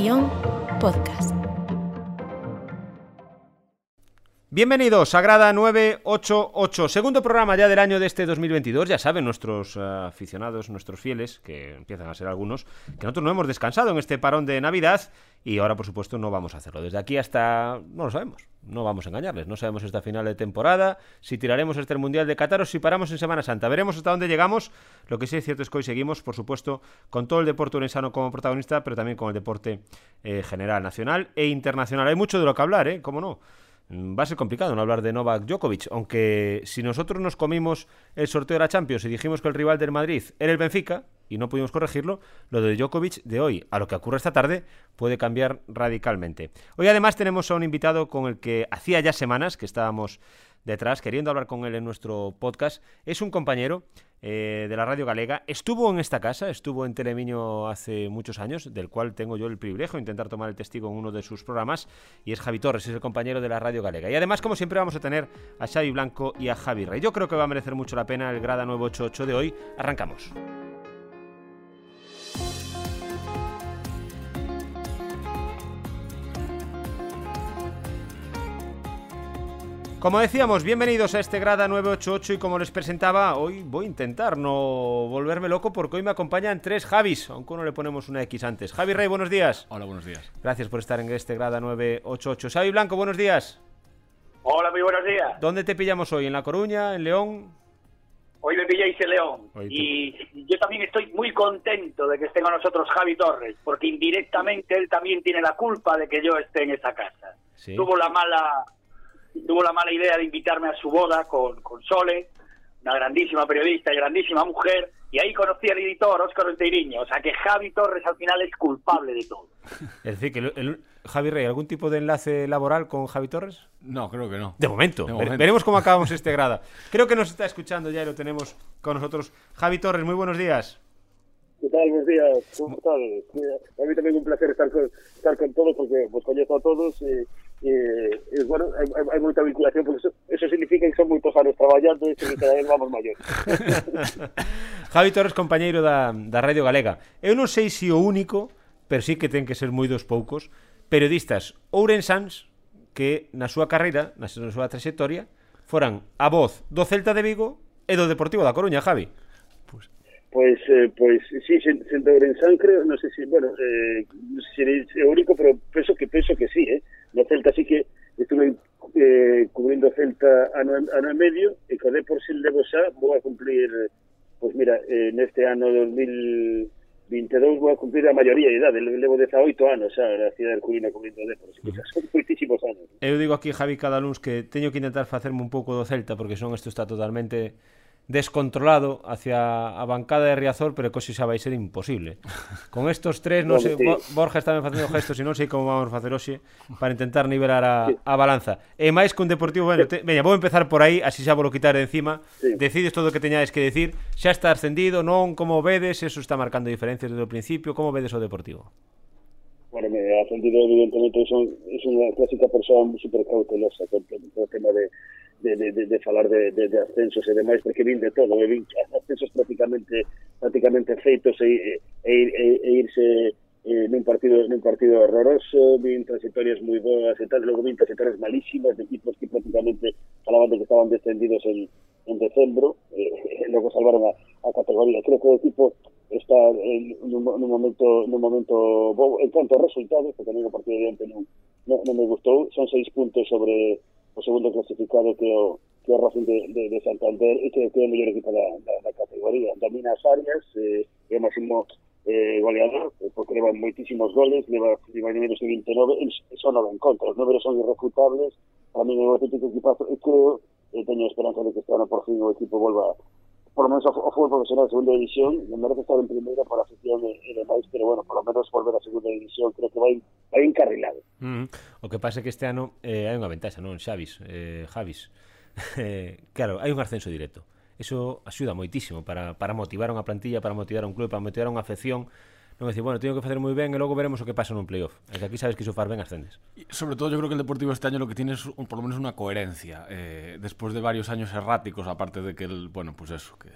Región Podcast. Bienvenidos a Grada 988, segundo programa ya del año de este 2022. Ya saben nuestros eh, aficionados, nuestros fieles, que empiezan a ser algunos, que nosotros no hemos descansado en este parón de Navidad y ahora, por supuesto, no vamos a hacerlo. Desde aquí hasta... no lo sabemos, no vamos a engañarles. No sabemos esta final de temporada, si tiraremos este Mundial de Qatar o si paramos en Semana Santa. Veremos hasta dónde llegamos. Lo que sí es cierto es que hoy seguimos, por supuesto, con todo el deporte urensano como protagonista, pero también con el deporte eh, general, nacional e internacional. Hay mucho de lo que hablar, ¿eh? ¿Cómo no? Mm, Va a ser complicado no hablar de Novak Djokovic, aunque si nosotros nos comimos el sorteo de la Champions y dijimos que el rival del Madrid era el Benfica y no pudimos corregirlo, lo de Djokovic de hoy a lo que ocurre esta tarde puede cambiar radicalmente. Hoy además tenemos a un invitado con el que hacía ya semanas que estábamos detrás queriendo hablar con él en nuestro podcast. Es un compañero eh, de la Radio Galega. Estuvo en esta casa, estuvo en Telemiño hace muchos años, del cual tengo yo el privilegio de intentar tomar el testigo en uno de sus programas, y es Javi Torres, es el compañero de la Radio Galega. Y además, como siempre, vamos a tener a Xavi Blanco y a Javi Rey. Yo creo que va a merecer mucho la pena el Grada 988 de hoy. Arrancamos. Como decíamos, bienvenidos a este Grada 988 y como les presentaba, hoy voy a intentar no volverme loco porque hoy me acompañan tres Javis, aunque no le ponemos una X antes. Javi Rey, buenos días. Hola, buenos días. Gracias por estar en este Grada 988. Xavi Blanco, buenos días. Hola, muy buenos días. ¿Dónde te pillamos hoy? ¿En La Coruña? ¿En León? Hoy me pilláis en León. Y yo también estoy muy contento de que esté con nosotros Javi Torres, porque indirectamente él también tiene la culpa de que yo esté en esa casa. Sí. Tuvo la mala tuvo la mala idea de invitarme a su boda con, con Sole, una grandísima periodista y grandísima mujer, y ahí conocí al editor, Óscar Orteiriño. O sea que Javi Torres al final es culpable de todo. Es decir, que el, el- Javi Rey, ¿algún tipo de enlace laboral con Javi Torres? No, creo que no. De momento. De momento. Veremos cómo acabamos este Grada. Creo que nos está escuchando ya y lo tenemos con nosotros. Javi Torres, muy buenos días. ¿Qué tal? Buenos días. ¿Cómo estás? A mí también un placer estar con, estar con todos porque pues conozco a todos y, eh, eh, bueno, hai, hai moita vinculación porque eso, eso significa que son moitos anos traballando e que cada vez vamos maiores Javi Torres, compañeiro da, da Radio Galega. Eu non sei se si o único pero sí que ten que ser moi dos poucos periodistas ourensans que na súa carreira, na súa trayectoria foran a voz do Celta de Vigo e do Deportivo da Coruña, Javi. Pois pues, eh, pues sí, sen, sen do creo, non sei se, bueno, eh, non sei se é o único, pero penso que penso que sí, eh no Celta sí que estuve eh, cubrindo Celta ano, ano e medio e co Deporsil levo xa vou a cumplir pois mira, eh, neste ano 2022 vou a cumplir a maioría de idade, levo 18 anos xa na cidade de Culina cubrindo Depor, así que xa son moitísimos anos. Eu digo aquí, Javi Cadaluns, que teño que intentar facerme un pouco do Celta, porque son isto está totalmente descontrolado hacia a bancada de Riazor, pero que xa vai ser imposible. Con estos tres, non sei, Borja está facendo gestos e non sei como vamos facer hoxe para intentar nivelar a, a balanza. E máis que un Deportivo, bueno, te, veña, vou empezar por aí, así xa vou quitar de encima. Sí. Decides todo o que teñades que decir, xa está ascendido, non, como vedes, eso está marcando diferencias desde o principio, como vedes o Deportivo? Bueno, me ha sentido evidentemente, son, es una clásica persona super cautelosa con, con el tema de, de, de, de, falar de, de, de ascensos e demais, porque vin de todo, e vin ascensos prácticamente prácticamente feitos e, e, e, e irse eh, nun partido nun partido horroroso, vin trayectorias moi boas e tal, logo vin malísimas de equipos que prácticamente falaban de que estaban descendidos en, en decembro, eh, e logo salvaron a, a categoría. Creo que o equipo está en nun, nun momento nun momento en cuanto a resultados, porque mí o partido de onte non, non, non me gustou, son seis puntos sobre o segundo clasificado que é o que o Racing de, de, de Santander e que, que é o mellor equipo da, da categoría. Domina as áreas, eh, o máximo eh, goleador, eh, porque leva moitísimos goles, leva, leva números de 29, e son nove en contra, os números son irrefutables, para mí é un equipazo, e creo, e teño esperanza de que este ano por fin o equipo volva por lo menos a, a fútbol profesional de segunda división, me merece estar en primera por afición en, el país, pero bueno, por lo menos volver a segunda división creo que vai, vai encarrilado. Mm. O que pasa é que este ano eh, hai unha ventaxa, non? Xavis, eh, Javis. Eh, claro, hai un ascenso directo. Eso axuda moitísimo para, para motivar unha plantilla, para motivar un club, para motivar unha afección non decir, bueno, teño que facer moi ben e logo veremos o que pasa nun playoff. É que aquí sabes que iso far ben ascendes. Y sobre todo yo creo que el Deportivo este año lo que tiene es un- por lo menos una coherencia. Eh, después de varios años erráticos, aparte de que, el, bueno, pues eso, que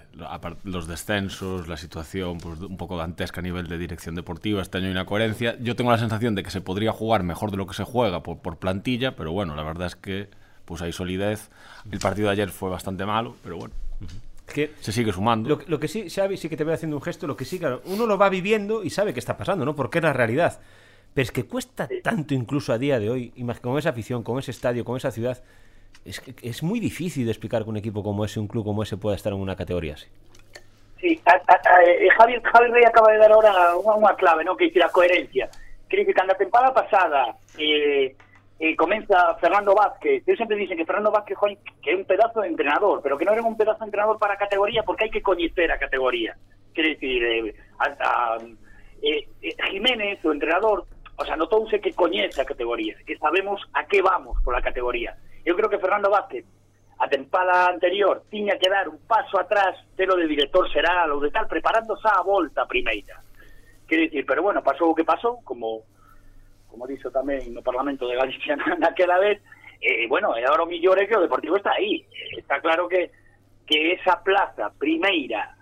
los descensos, la situación pues un poco dantesca a nivel de dirección deportiva, este año hay una coherencia. Yo tengo la sensación de que se podría jugar mejor de lo que se juega por, por plantilla, pero bueno, la verdad es que pues hay solidez. El partido de ayer fue bastante malo, pero bueno, Es que se sigue sumando. Lo, que- lo que sí, Xavi, sí que te veo haciendo un gesto, lo que sí, claro, uno lo va viviendo y sabe que está pasando, ¿no? Porque es la realidad. Pero es que cuesta tanto incluso a día de hoy, con esa afición, con ese estadio, con esa ciudad, es que es muy difícil de explicar que un equipo como ese, un club como ese pueda estar en una categoría así. Sí, a, a, a, eh, Javi, Javi Rey acaba de dar ahora unha clave, ¿no? que dice a coherencia. Quer dizer, cando a tempada pasada eh, eh, comeza Fernando Vázquez, eu sempre dicen que Fernando Vázquez que é un pedazo de entrenador, pero que non era un pedazo de entrenador para categoría porque hai que coñecer a categoría. Quer dizer, eh, a, a, eh, eh, Jiménez, o entrenador, o sea, notouse que coñece a categoría, que sabemos a que vamos pola categoría. Eu creo que Fernando Vázquez a tempada anterior tiña que dar un paso atrás telo de director xeral ou de tal, preparándose a volta primeira. Quero dicir, pero bueno, pasou o que pasou, como como dixo tamén no Parlamento de Galicia naquela vez, eh, bueno, e agora o millor é que o Deportivo está aí. Está claro que que esa plaza primeira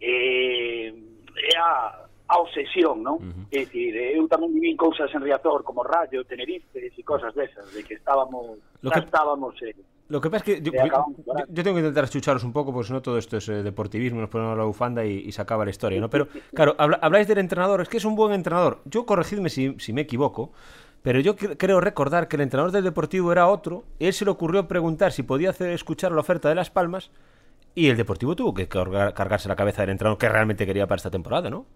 eh, é a, a obsesión, non? Uh -huh. É dicir, eh, eu tamén viví cousas en Riazor como Rayo, Tenerife e cosas desas, de que estábamos, que... estábamos eh, Lo que pasa es que yo, tengo que intentar escucharos un poco, porque si no todo esto es eh, deportivismo, nos ponemos la bufanda y, y se acaba la historia, ¿no? Pero, claro, habla- habláis del entrenador, es que es un buen entrenador. Yo, corregidme si, si me equivoco, pero yo cre- creo recordar que el entrenador del Deportivo era otro, él se le ocurrió preguntar si podía hacer escuchar la oferta de Las Palmas, y el Deportivo tuvo que cargar- cargarse la cabeza del entrenador que realmente quería para esta temporada, ¿no?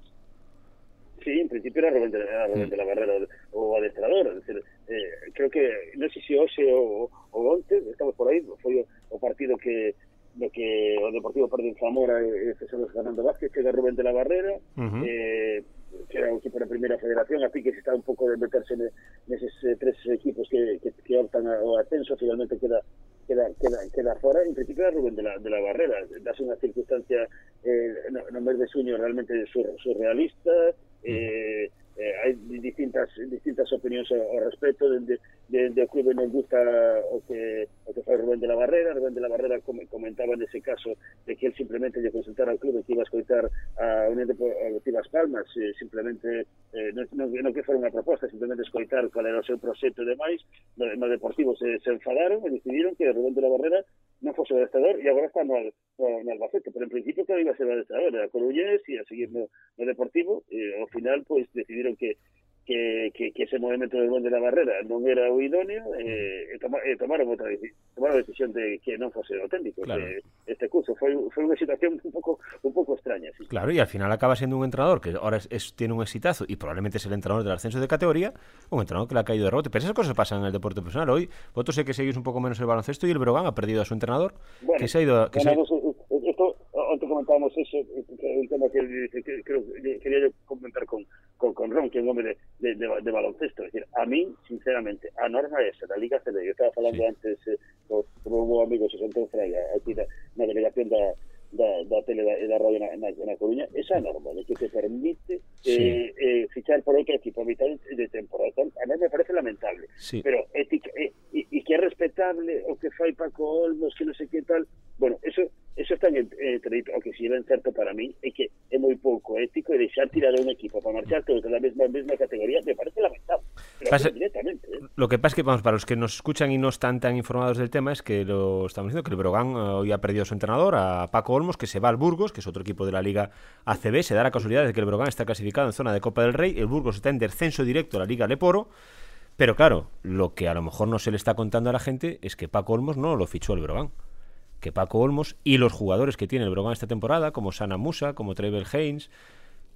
Sí, en principio era de la Barrera o, o adestrador, es decir, eh, creo que non sei se hoxe o, o onte, estamos por aí, foi o, o partido que no que o Deportivo perde en Zamora e, e César Fernando Vázquez, chega Rubén de la Barrera, Ujú. eh, que era un equipo da primeira federación, a Piques está un pouco de meterse ne- neses eh, tres equipos que, que, que optan ao ascenso, finalmente queda queda, queda, queda fora, en principio era Rubén de la, de la Barrera, dase unha circunstancia eh, no, no mes de suño realmente sur, surrealista, eh, eh, hai distintas distintas opinións ao, ao respecto dende de, de, o clube non gusta o que o que fai Rubén de la Barrera. Rubén de la Barrera com, comentaba nese caso de que él simplemente lle consultara ao clube que iba a escoitar a Unión Deportiva As Palmas eh, simplemente eh, non, non, non que fora unha proposta simplemente escoitar cual era o seu proxecto e demais no, no Deportivo se, se enfadaron e decidiron que Rubén de la Barrera non fose o adestrador e agora está no, no, no Albacete. Pero en principio que iba a ser o adestrador era Coruñés e a seguir no, no Deportivo e ao final pois decidiron que que, que, que ese movimento de Rubén de la Barrera non era idóneo e, e, toma, e tomaron deci- tomaron decisión de que non fose o técnico Claro. este curso foi, foi unha situación un pouco un pouco extraña sí. Claro, y al final acaba siendo un entrenador que ahora es, es- tiene un exitazo y probablemente es el entrenador del ascenso de categoría, un entrenador que le ha caído de rebote. Pero esas cosas pasan en el deporte profesional. Hoy, vosotros sé que seguís un poco menos el baloncesto y el Brogan ha perdido a su entrenador, Bueno, que se ha ido... Que Bueno, eh, esto, antes comentábamos eso, eh, un tema que, que, que creo que quería yo comentar con, con, con Ron, que é un hombre de, de, de, de baloncesto. Es decir, a mí, sinceramente, a norma esa, da Liga CD, yo estaba falando Sí. antes eh, con, con un amigo, Xosé Antón Fraga, aquí na, na delegación da, da, da tele da, da radio na, na, na Coruña, esa norma, de que te permite Sí. eh, eh, fichar por outro equipo a mitad de, de temporada. A mí me parece lamentable Sí. pero ética, e, e, e que é respetable o que fai Paco Olmos, que non sei que tal, bueno, eso eso está en entre o que si ben certo para mí é que é moi pouco ético e deixar tirar a un equipo para marchar todos da mesma mesma categoría me parece lamentable. Pasa- directamente, ¿eh? Lo que pasa es que, vamos, para los que nos escuchan y no están tan informados del tema, es que lo estamos diciendo que el Brogan eh, hoy ha perdido a su entrenador, a Paco Olmos, que se va al Burgos, que es otro equipo de la Liga ACB. Se da la casualidad de que el Brogan está clasificado en zona de Copa del Rey, el Burgos está en descenso directo a la Liga Leporo. Pero claro, lo que a lo mejor no se le está contando a la gente es que Paco Olmos no lo fichó el Brogan. Que Paco Olmos y los jugadores que tiene el Brogan esta temporada, como Sana Musa, como Trevel Haynes,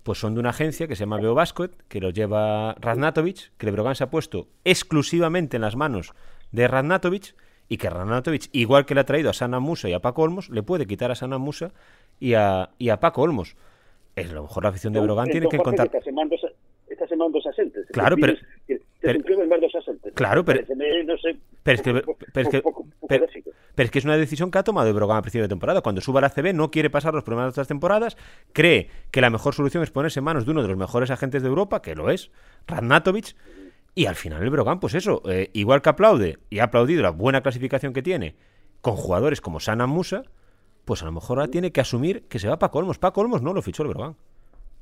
pues son de una agencia que se llama Beo Basket, que lo lleva Radnatovic, que el Brogan se ha puesto exclusivamente en las manos de Radnatovic y que Radnatovic, igual que le ha traído a Sana Musa y a Paco Olmos, le puede quitar a Sana Musa y a, y a Paco Olmos. Es a lo mejor la afición de Brogan tiene que encontrar... Estás en mandos asentes. Claro, pero- Tienes-. Claro, pero- Pareceme, no sé, pero es que- pero pero- es que es una decisión que ha tomado el Brogan a principio de temporada. Cuando suba a la CB no quiere pasar los problemas de otras temporadas, cree que la mejor solución es ponerse en manos de uno de los mejores agentes de Europa, que lo es, Radnatovic, y al final el Brogan, pues eso, eh, igual que aplaude y ha aplaudido la buena clasificación que tiene con jugadores como Sana Musa, pues a lo mejor ahora tiene que asumir que se va para Colmos. Para Colmos no lo fichó el Brogan.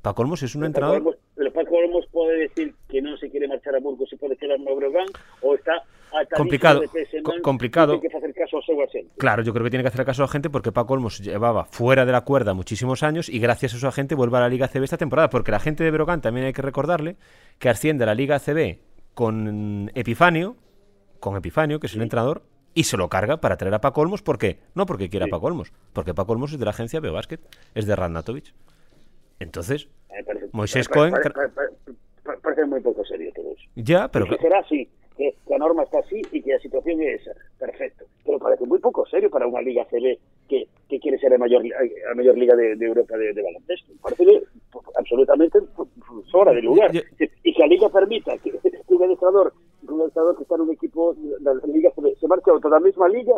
Paco Olmos es un entrenador. Paco Olmos, pero Paco Olmos puede decir que no se quiere marchar a Burgos y puede quedar no Brogan o está complicado, co complicado. Tiene que hacer caso a agente. Claro, yo creo que tiene que hacer caso a la gente porque Paco Olmos llevaba fuera de la cuerda muchísimos años y gracias a su agente vuelve a la Liga CB esta temporada, porque la gente de Brogan también hay que recordarle que asciende a la Liga CB con Epifanio, con Epifanio, que es el entrenador, y se lo carga para traer a Paco Olmos. ¿Por qué? No porque quiera sí. Paco Olmos, porque Paco Olmos es de la agencia Beobasket, es de Radnatovic. Entonces, parece, Moisés Cohen. Parece, parece, parece, muy poco serio todo eso. Ya, pero. Será así, que la norma está así y que la situación es esa. Perfecto. Pero parece muy poco serio para una Liga CB que, que quiere ser la mayor, la mayor liga de, de Europa de, de, baloncesto. Parece que, absolutamente fuera de lugar. Y que la Liga permita que, que un administrador que está en un equipo de la liga se, se marcha a otra la misma liga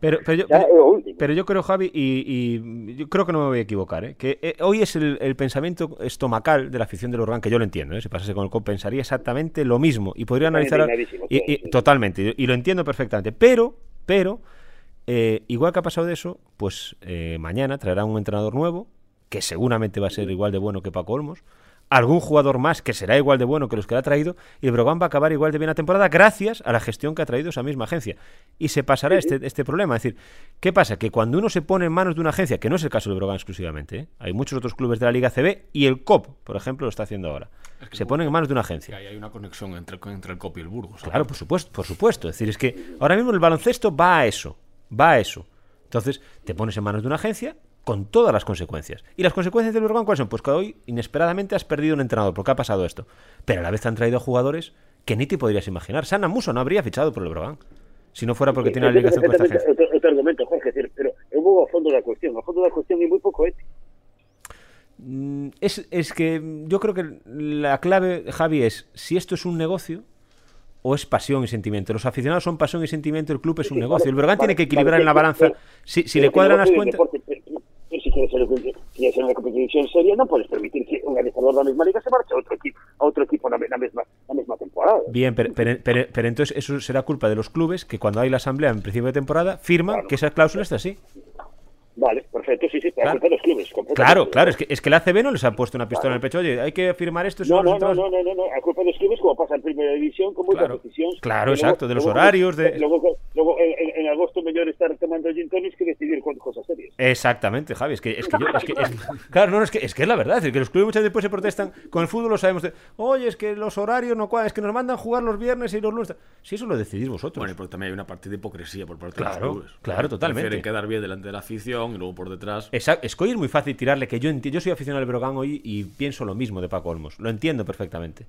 pero, pero, yo, pero, pero, yo creo Javi y, y, yo creo que no me voy a equivocar ¿eh? que eh, hoy es el, el, pensamiento estomacal de la afición del Organ que yo lo entiendo ¿eh? si pasase con el COP pensaría exactamente lo mismo y podría analizar y, y, totalmente y, lo entiendo perfectamente pero pero eh, igual que ha pasado de eso pues eh, mañana traerá un entrenador nuevo que seguramente va a ser igual de bueno que Paco Olmos algún jugador más que será igual de bueno que los que le ha traído y el Brogan va a acabar igual de bien la temporada gracias a la gestión que ha traído esa misma agencia. Y se pasará este, este problema. Es decir, ¿qué pasa? Que cuando uno se pone en manos de una agencia, que no es el caso del Brogan exclusivamente, ¿eh? hay muchos otros clubes de la Liga CB y el COP, por ejemplo, lo está haciendo ahora. Es que se ponen en manos de una agencia. Hay una conexión entre, entre el COP y el Burgos. Claro, por supuesto, por supuesto. Es decir, es que ahora mismo el baloncesto va a eso, va a eso. Entonces, te pones en manos de una agencia con todas las consecuencias. ¿Y las consecuencias del Brogan cuáles son? Pues que hoy, inesperadamente, has perdido un entrenador porque ha pasado esto. Pero a la vez te han traído jugadores que ni te podrías imaginar. Sana Muso no habría fichado por el Brogan. Si no fuera porque sí, tiene la ligación con esta agencia. Otro, otro, argumento, Jorge, pero hubo a fondo de la cuestión. A fondo de la cuestión y muy poco ético. Es, es que yo creo que la clave, Javi, es si esto es un negocio, o es pasión y sentimiento. Los aficionados son pasión y sentimiento, el club es un sí, negocio. Vale, el vale, tiene que equilibrar vale, en la balanza. Si, si le cuadran las cuentas. Deporte, ser, quieres ser una competición seria, no puedes permitir que un organizador de la misma liga se marche a otro equipo, a otro equipo en la, la, misma, la misma temporada. Bien, pero, pero, pero, pero, entonces eso será culpa de los clubes que cuando hay la asamblea en principio de temporada firman claro. que esa cláusula está así. Vale, perfecto, sí, sí, para claro. los clubes. Claro, claro, es que, es que el ACB no les ha puesto una pistola claro. en el pecho, oye, hay que firmar esto. No, no, no, no, no, no, no, a culpa de los clubes, como pasa en primera división, con mucha claro. decisión. Claro, exacto, de los luego, horarios. de Luego, luego en, en, agosto, mejor estar tomando gin tonics que decidir con cosas serias. Exactamente, Javi, es que, es que yo, es que, es, claro, no, es que, es que es la verdad, es que los clubes muchas veces después se protestan, con el fútbol lo sabemos, de, oye, es que los horarios no cuadran, es que nos mandan jugar los viernes y los lunes. Si eso lo decidís vosotros. Bueno, porque también hay una parte de hipocresía por parte claro, de los clubes. Claro, totalmente. Prefieren quedar bien delante de la afición y luego por detrás Exacto. Es que hoy es muy fácil tirarle que yo yo soy aficionado al Brogan hoy y pienso lo mismo de Paco Olmos. Lo entiendo perfectamente.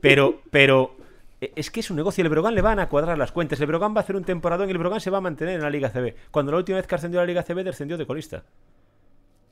Pero, pero es que es un negocio. El Brogan le van a cuadrar las cuentas. El Brogan va a hacer un temporadón y el Brogan se va a mantener en la Liga CB. Cuando la última vez que ascendió a la Liga CB descendió de colista.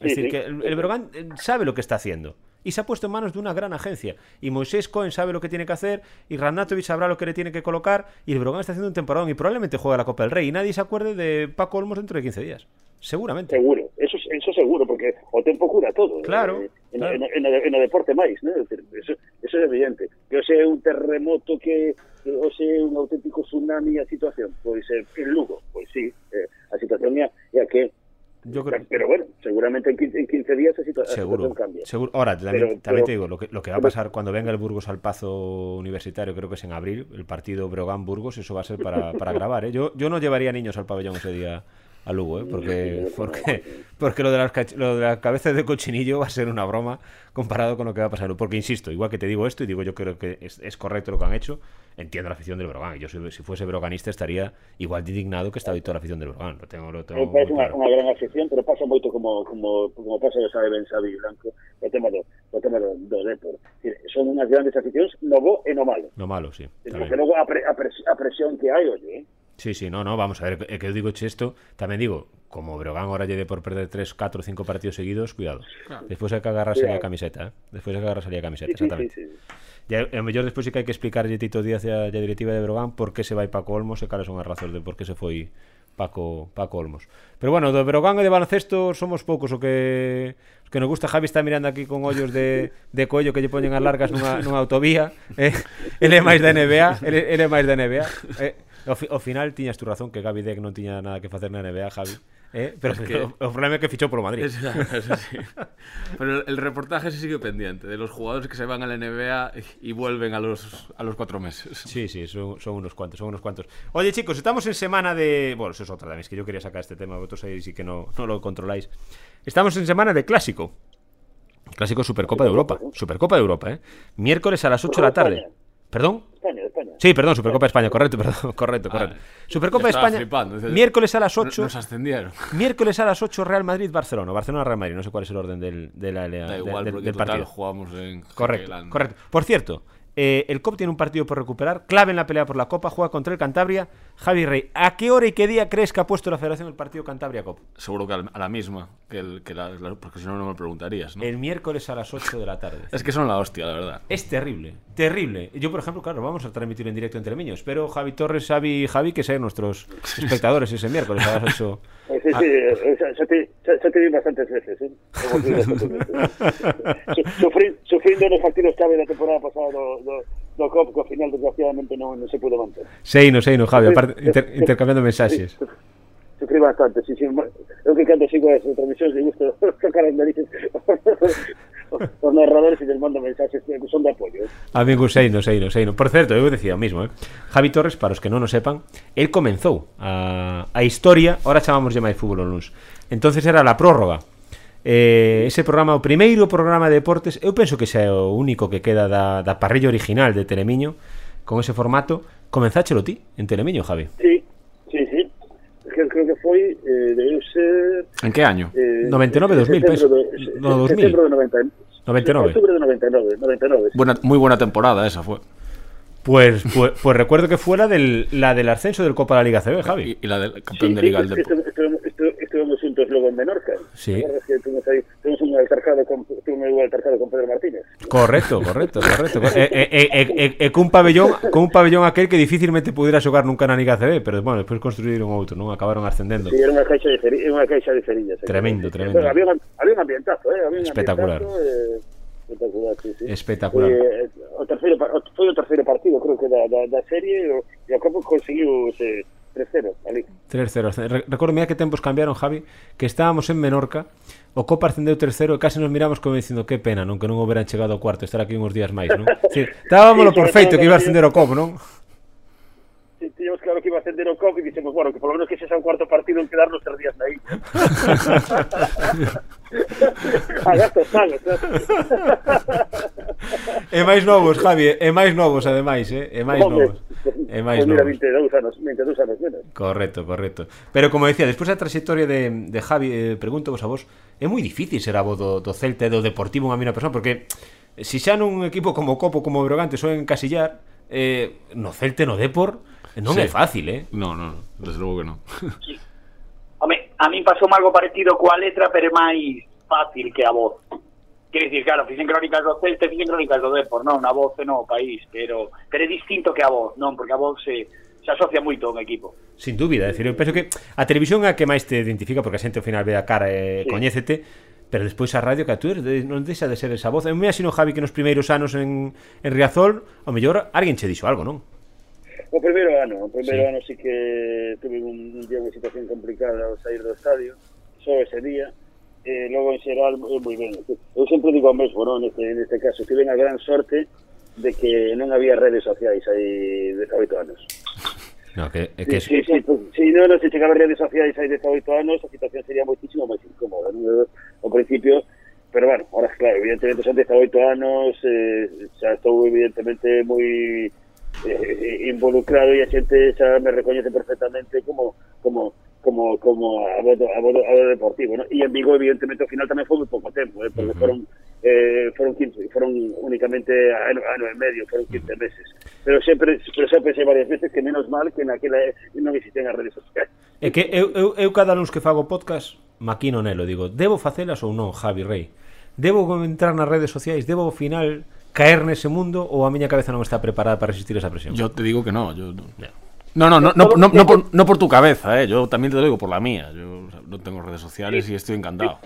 Es sí, decir, sí. que el, el Brogan sabe lo que está haciendo y se ha puesto en manos de una gran agencia. Y Moisés Cohen sabe lo que tiene que hacer, y Ranatovic sabrá lo que le tiene que colocar, y el Brogan está haciendo un temporadón y probablemente juega la Copa del Rey. Y nadie se acuerde de Paco Olmos dentro de 15 días. Seguramente. Seguro, eso, eso seguro, porque o tempo cura todo. Claro. Eh, en, claro. En, en, en, o deporte máis, ¿no? Eso, eso é evidente. Que o sea un terremoto que, que o sea un auténtico tsunami a situación, pois eh, en Lugo, pois sí, eh, a situación é, é a que yo creo... Pero bueno, seguramente en 15, en 15 días esa situa seguro, situación cambia. Seguro. Ahora, también, pero, también pero, te digo, lo que, lo que va a pasar cuando venga el Burgos al Pazo Universitario, creo que es en abril, el partido Brogan-Burgos, eso va a ser para, para grabar. ¿eh? Yo, yo no llevaría niños al pabellón ese día a Lugo, ¿eh? porque, porque, porque lo, de las, lo de las cabezas de cochinillo va a ser una broma comparado con lo que va a pasar. Porque insisto, igual que te digo esto, y digo yo creo que es, es correcto lo que han hecho, entiendo la afición del Brogan. Yo si, si, fuese broganista estaría igual de indignado que está toda la afición del Brogan. Lo tengo, lo tengo me parece una, una, gran afición, pero pasa moito como, como, como pasa, lo sabe Ben Xavi Blanco, o tema do, o tema do, do Depor. Son unhas grandes aficións no bo e no malo. No malo, sí. Porque logo a, pre, a, pres, a presión que hai, oye, eh? Sí, sí, no, no, vamos a ver, que eu digo isto, tamén digo, como Brogan ahora lleve por perder 3, 4, 5 partidos seguidos, cuidado. Claro. Despois hai que agarrarse a camiseta, eh? Despois hai que agarrarse a camiseta, exactamente. Sí, sí, sí. E eh, a mellor despois sí que hai que explicarlle Tito Díaz e a, a directiva de Brogan por que se vai Paco Olmos e cales son as razóns de por que se foi Paco, Paco Olmos. Pero bueno, do Brogan e de baloncesto somos poucos o que os que nos gusta Javi está mirando aquí con ollos de, de collo que lle poñen as largas nunha, nunha autovía, eh? Ele é máis da NBA, ele, ele é máis da NBA. Eh? Ao, fi, ao final tiñas tu razón que Gaby Deck non tiña nada que facer na NBA, Javi. Eh, pero Es que- o, o problema é que fichou polo Madrid. Eso, eso sí. Pero el reportaje se sigue pendiente de los jugadores que se van a la NBA y vuelven a los, a los cuatro meses. Sí, sí, son, son unos cuantos, son unos cuantos. Oye, chicos, estamos en semana de. Bueno, eso es otra también, es que yo quería sacar este tema, vosotros ahí sí que no, no lo controláis. Estamos en semana de clásico. Clásico Supercopa de Europa. Supercopa de Europa, ¿eh? Miércoles a las 8 de la tarde. ¿Perdón? España, España. Sí, perdón, Supercopa de España, correcto, perdón, correcto, correcto. Supercopa de Ah, España, flipando, miércoles a las No- 8. Nos ascendieron. Miércoles a las 8 Real Madrid-Barcelona. Barcelona-Real Madrid, no sé cuál es el orden del, de la, de- Da igual, del- porque del partido. jugamos en Correcto, correcto. Por cierto, eh, el COP tiene un partido por recuperar, clave en la pelea por la Copa, juega contra el Cantabria. Javi Rey, ¿a qué hora y qué día crees que ha puesto la Federación el partido Cantabria-COP? Seguro que a la misma, que, el, que la, la- porque si no, no me preguntarías. ¿no? El miércoles a las 8 de la tarde. Es que son la hostia, la verdad. Es terrible, terrible. Yo, por ejemplo, claro, vamos a transmitir en directo entre Miños. Espero Javi Torres, Xavi y Javi que sean nuestros espectadores ese miércoles a las 8. Sí, sí, xa, xa, te, te vi bastantes veces, eh? Como te digo, bastantes veces. Su- sufri, sufrindo nos partidos clave da temporada pasada do COP, que ao final, desgraciadamente, non se pudo manter. Seino, Seino, Javi, aparte, inter- intercambiando mensajes. Sufrí bastante, sí, sí. Eu que cando sigo as transmisións de gusto tocar as narices os narradores e les mando mensaxes que son de apoio. ¿eh? Amigo, sei, non sei, sei. Por certo, eu decía o mismo, eh? Javi Torres, para os que non o sepan, el comenzou a, a historia, ahora chamamos de máis fútbol o luz. Entonces era la prórroga. Eh, ese programa, o primeiro programa de deportes, eu penso que xa é o único que queda da, da parrilla original de Telemiño, con ese formato, comenzáchelo ti en Telemiño, Javi. Sí, creo que foi, eh, debeu ser... ¿En qué año? Eh, 99, 2000, setembro penso. de- No, 2000. Setembro de 90, 99. Octubre de 99, 99. sí. Buena, muy buena temporada esa fue. Pues, pues, pues recuerdo que fue la del, la del ascenso del Copa de la Liga CB, Javi. Y, y la del Sí, campeón de sí, Liga es del que Depor. estu- estuvimos, estuvemos juntos logo en Menorca. Sí. Que tuvimos aí, tuvimos un altercado con, tuvimos un altercado con Pedro Martínez. Correcto, correcto, correcto. e, e, e, e, e cun pabellón, con un pabellón aquel que dificilmente pudera xogar nunca na Liga CB, pero bueno, despois construíron outro, non? Acabaron ascendendo. Sí, era unha caixa de cerillas, unha caixa de cerillas. Tremendo, tremendo. Pero había, un, había un ambientazo, eh? Había un Espectacular. Ambientazo, eh espectacular, sí, sí. Espectacular. Eh, eh o terceiro, foi o terceiro partido, creo que da, da, da serie, e o, e o Copa conseguiu ese, 3-0 ali. 3-0. Recordo, mira que tempos cambiaron, Javi, que estábamos en Menorca, o Copa ascendeu 3-0 e case nos miramos como dicindo que pena, non que non houberan chegado ao cuarto, estar aquí uns días máis, non? Sí, estábamos sí, por feito que iba a ascender o Copa, non? Sí, teníamos claro que iba a ascender o Copa e dixemos, bueno, que por lo menos que sexa un cuarto partido en quedarnos tres días na isla. a gastos malos, E máis novos, Javi, e máis novos, ademais, eh? e máis Hombre. novos e máis pois mira, 22 anos, 22 anos menos. Correcto, correcto. Pero como decía, despois da trayectoria de, de Javi, eh, pregunto vos a vos, é moi difícil ser avo do, do Celta e do Deportivo unha mesma persona, porque se xa nun equipo como Copo, como Brogante, soen encasillar, eh, no Celta no Depor, eh, non sí. é fácil, eh? Non, non, desde logo que non. Home, a mí pasou algo parecido coa letra, pero é máis fácil que a voz. Quer dicir, claro, fixen crónicas do Celta e fixen crónicas do Depor, non? A voz non o país, pero, pero é distinto que a voz, non? Porque a voz se, se asocia moito a un equipo. Sin dúbida, é dicir, eu penso que a televisión é a que máis te identifica porque a xente ao final ve a cara e sí. coñécete, pero despois a radio que a tú non deixa de ser esa voz. Eu me asino, Javi, que nos primeiros anos en, en Riazol, ao mellor, alguén che dixo algo, non? O primeiro ano, o primeiro sí. ano sí que tuve un, un día de situación complicada ao sair do estadio, só ese día, e logo en xeral eh, moi ben. Eu sempre digo o mesmo, non? Neste, neste caso, tive a gran sorte de que non había redes sociais aí 18 anos. No, que, é que Sí, sí, sí, pues, si non, non se chegaba redes sociais aí 18 anos, a situación sería moitísimo máis incómoda, non? Ao principio, pero bueno, ahora claro, evidentemente son 18 anos, eh, xa estou evidentemente moi eh, involucrado e a xente xa me recoñece perfectamente como como como, como a, voto, a, voto, a voto deportivo. ¿no? E en Vigo, evidentemente, ao final tamén foi moi pouco tempo, eh, porque fueron foron eh, foron 15, foron únicamente ano, ano e medio, foron 15 meses. Pero sempre, pero sempre pensei varias veces que menos mal que naquela eh, non visité as redes sociais. É que eu, eu, eu cada luz que fago podcast maquino nelo, digo, debo facelas ou non, Javi Rey? Debo entrar nas redes sociais, debo ao final caer nese mundo ou a miña cabeza non está preparada para resistir esa presión? Yo te digo que no, yo... Yeah. No, no, no, no, no, no por, no por tu cabeza, eh. yo también te lo digo por la mía. Yo no tengo redes sociales y estoy encantado.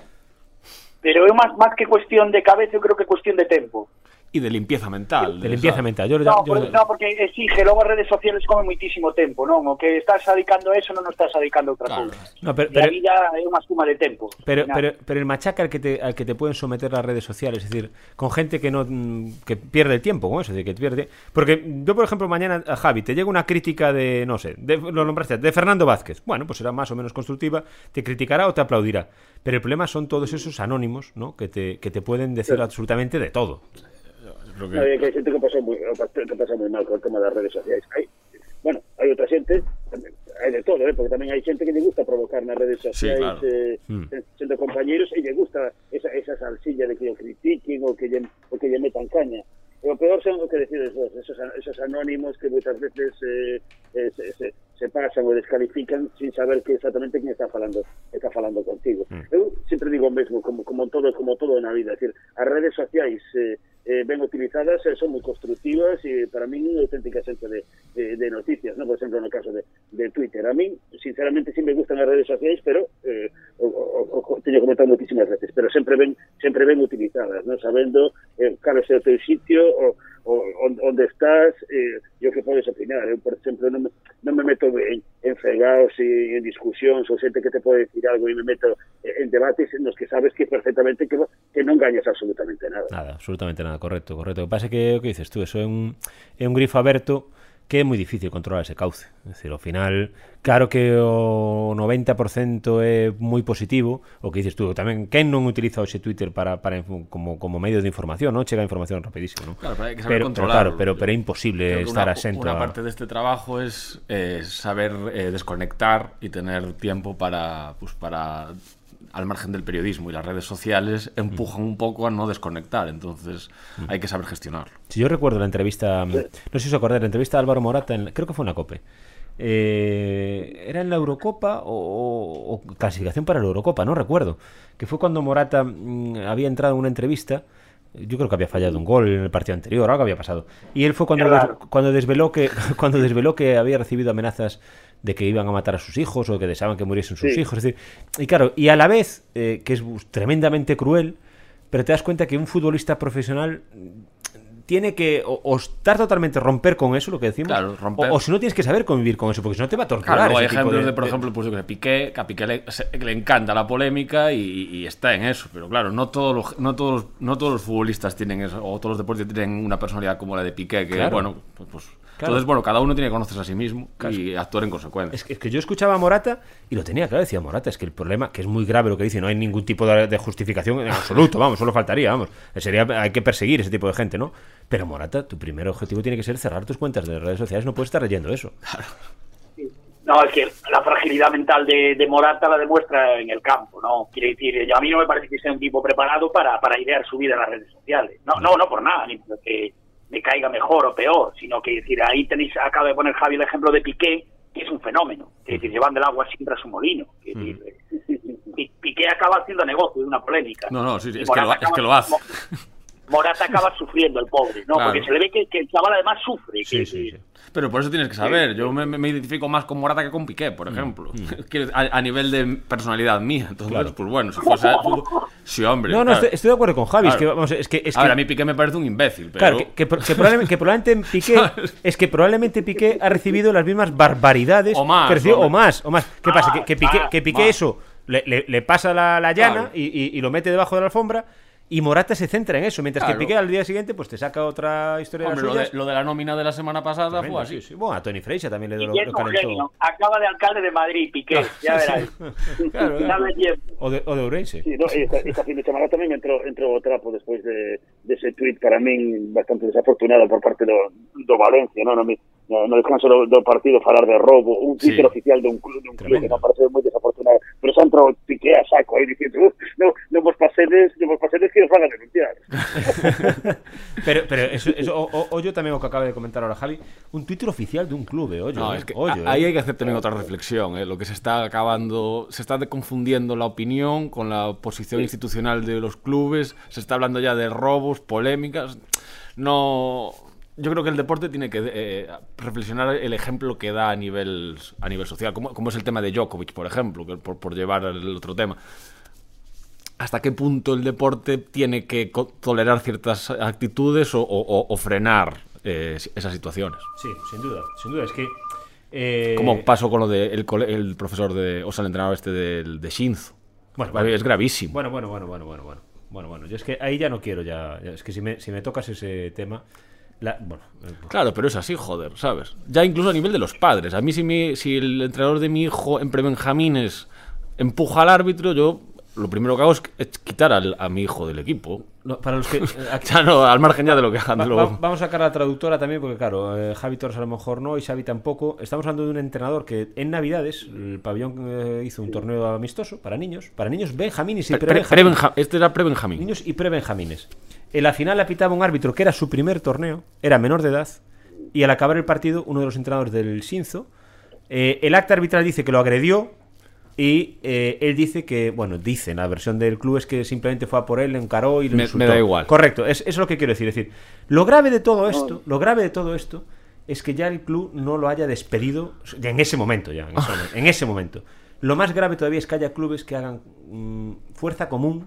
Pero é máis, máis que cuestión de cabeza, eu creo que cuestión de tempo. Y de limpieza mental. De limpieza esa- mental. Yo, No, yo- no, porque exige, logo as redes sociales come moitísimo tempo, non? O que estás adicando a eso non o estás adicando a outra Claro. cousa. No, pero- E a pero- vida é unha suma de tempo. Pero, pero, el machaca al que, te, al que te pueden someter las redes sociales, es decir, con gente que no mm, que pierde el tiempo con eso, es decir, que pierde. Porque yo, por ejemplo, mañana a Javi te llega una crítica de, no sé, de, lo nombraste, de Fernando Vázquez. Bueno, pues será más o menos constructiva, te criticará o te aplaudirá. Pero el problema son todos esos anónimos, ¿no? Que te, que te pueden decir absolutamente de todo. Creo que- que hai xente que pasa moi, que pasa moi mal con o tema das redes sociais. Hai, bueno, hai outra xente, tamén, hai de todo, eh, porque tamén hai xente que lle gusta provocar nas redes sociais, claro. eh, Mm. sendo compañeiros, e lle gusta esa, esa salsilla de que o critiquen ou que lle, ou que lle metan caña. E o peor son o que vos, esos, esos anónimos que moitas veces eh, eh, se, se, se pasan ou descalifican sin saber que exactamente quen está falando está falando contigo. Eu sempre digo o mesmo, como, como todo como todo na vida, é decir, as redes sociais eh, eh, ben utilizadas eh, son moi constructivas e para min é unha auténtica esencia de, de, noticias, ¿no? por exemplo no caso de, de Twitter. A min, sinceramente, sí me gustan as redes sociais, pero eh, o, o, teño comentado moitísimas veces, pero sempre ben sempre ben utilizadas, ¿no? sabendo eh, cal é o teu sitio o, o on- onde estás eh, e o que podes opinar. Por exemplo, non me, non me meto en, en fregados e en discusións ou xente que te pode decir algo e me meto en debates nos que sabes que perfectamente que, que non gañas absolutamente nada. Nada, absolutamente nada, correcto, correcto. Lo que pasa é que o que dices tú, eso é un, é un grifo aberto que é moi difícil controlar ese cauce. É dicir, ao final, claro que o 90% é moi positivo, o que dices tú, tamén quen non utiliza hoxe Twitter para, como, como medio de información, non? Chega a información rapidísimo? Claro, pero hai que saber pero, pero claro, pero, pero é imposible estar asento Una parte de este trabajo es eh, saber eh, desconectar y tener tiempo para, pues, para al margen del periodismo y las redes sociales empujan un poco a no desconectar, entonces hay que saber gestionarlo. Si yo recuerdo la entrevista, no sé si os acordáis, la entrevista de Álvaro Morata, en- creo que fue una COPE. Eh, ¿Era en la Eurocopa o, clasificación para la Eurocopa? No recuerdo. Que fue cuando Morata mm, había entrado en una entrevista. Yo creo que había fallado un gol en el partido anterior, algo había pasado. Y él fue cuando, des- cuando desveló que cuando desveló que había recibido amenazas de que iban a matar a sus hijos o que deseaban que muriesen sus Sí. hijos. Es decir, y claro, y a la vez, eh, que es tremendamente cruel, pero te das cuenta que un futbolista profesional tiene que o, o estar totalmente romper con eso, lo que decimos, Claro, romper. o, o si no tienes que saber convivir con eso, porque si no te va a torturar. Claro, hay ejemplos de, de- por ejemplo, pues, que Piqué, que a Piqué le, se- le encanta la polémica y, y está en eso, pero claro, no todos los, no todos los- no todos los futbolistas tienen eso, o todos los deportes tienen una personalidad como la de Piqué, que Claro. bueno, pues, pues- Claro. entonces bueno, cada uno tiene que conocerse a sí mismo y actuar en consecuencia. Es que, es que yo escuchaba a Morata y lo tenía claro, decía Morata, es que el problema, que es muy grave lo que dice, no hay ningún tipo de, de justificación en absoluto, vamos, solo faltaría, vamos. Sería, hay que perseguir ese tipo de gente, ¿no? Pero Morata, tu primer objetivo tiene que ser cerrar tus cuentas de redes sociales, no puedes estar leyendo eso. No, es que la fragilidad mental de, de Morata la demuestra en el campo, ¿no? Quiere decir, a mí no me parece que sea un tipo preparado para, para idear su vida en las redes sociales. No, no, no por nada, ni porque me caiga mejor o peor, sino que decir, ahí tenéis, acaba de poner Javi el ejemplo de Piqué, que es un fenómeno, que es decir, llevando el agua siempre a su molino. Que Piqué acaba haciendo negocio de una polémica. No, no, sí, es que lo- es que lo hace. Morata acaba sufriendo el pobre, ¿no? Claro. Porque se le ve que, que el chaval además sufre. Sí, que- sí, sí. Pero por eso tienes que saber. Yo me, me identifico más con Morata que con Piqué, por ejemplo. Quiero- a, a nivel de personalidad mía. Entonces, Claro. pues bueno, si fuese. Sí, hombre. No, no, claro. estoy, estoy de acuerdo con Javi, es que, vamos, es que... Es a que ver, a mí Piqué me parece un imbécil, pero. Claro, que, que, pro- que probablemente, que probablemente Piqué es que probablemente Piqué ha recibido las mismas barbaridades O más, que recibió- o más, o más. ¿Qué pasa? Que, que Piqué, que Piqué eso le, le- le pasa la, la llana Claro. y, y- y lo mete debajo de la alfombra y Morata se centra en eso, mientras Claro. que Piqué al día siguiente pues te saca otra historia Hombre, de lo las de, suyas. lo de la nómina de la semana pasada Tremendo, fue así. sí, sí. Bueno, a Tony Freixa también le, lo, lo genio. Acaba de alcalde de Madrid, Piqué. Ya verás. Claro, claro. O de, o de Ourense. Sí, no, esta, esta fin de semana tamén entrou, entrou o trapo despois de, de ese tuit para min bastante desafortunado por parte do, do Valencia, no, no, no, no descanso do, do partido falar de robo, un Sí. Twitter oficial dun club, dun club que me parece moi desafortunado, pero xa entrou Piqué a saco aí dicindo, "Uh, no, non vos pasedes, non vos pasedes que os van a denunciar. pero pero eso, eso o, o- ollo tamén o que acaba de comentar ahora Javi, un Twitter oficial de un club, eh, ollo, No, eh, es que ollo, a- ahí eh. hay que hacer también otra reflexión. ¿eh? Lo que se está acabando, se está confundiendo la opinión con la posición institucional de los clubes. Se está hablando ya de robos, polémicas. No, yo creo que el deporte tiene que eh, reflexionar el ejemplo que da a nivel, a nivel social, como, como es el tema de Djokovic, por ejemplo, por, por llevar el otro tema. ¿Hasta qué punto el deporte tiene que tolerar ciertas actitudes o, o- o frenar eh, esas situaciones? Sí, sin duda, sin duda. Es que. eh, Como pasó con lo del el profesor de, o sea, el entrenador este del- de, Shinzo. Bueno, bueno. es gravísimo. Bueno, bueno, bueno, bueno, bueno, bueno. Bueno, bueno, yo es que ahí ya no quiero ya. ya- Es que si me, si me tocas ese tema. La- bueno, eh, Claro, pero es así, joder, ¿sabes? Ya incluso a nivel de los padres. A mí si, mi- si el entrenador de mi hijo en prebenjamines empuja al árbitro, yo lo primero que hago es, es quitar al- a mi hijo del equipo. no, para los que. eh, Ya no, al margen ya de lo que hagan. Va- vamos a sacar a la traductora también, porque claro, eh, Javi Torres a lo mejor no y Xavi tampoco. Estamos hablando de un entrenador que en Navidades el pabellón eh, hizo un torneo amistoso para niños, para niños benjamines y Pre- pre- prebenjamines. prebenja- este era prebenjamín. Niños y prebenjamines. En la final la pitaba un árbitro que era su primer torneo, era menor de edad, y al acabar el partido, uno de los entrenadores del Shinzo, eh, el acta arbitral dice que lo agredió y eh, él dice que, bueno, dice, la versión del club es que simplemente fue a por él, le encaró y le Me- insultó. me da igual. Correcto, es, eso es lo que quiero decir. Es decir, lo grave de todo esto, lo grave de todo esto es que ya el club no lo haya despedido en ese momento, ya, en ese momento. en ese momento. Lo más grave todavía es que haya clubes que hagan mm, fuerza común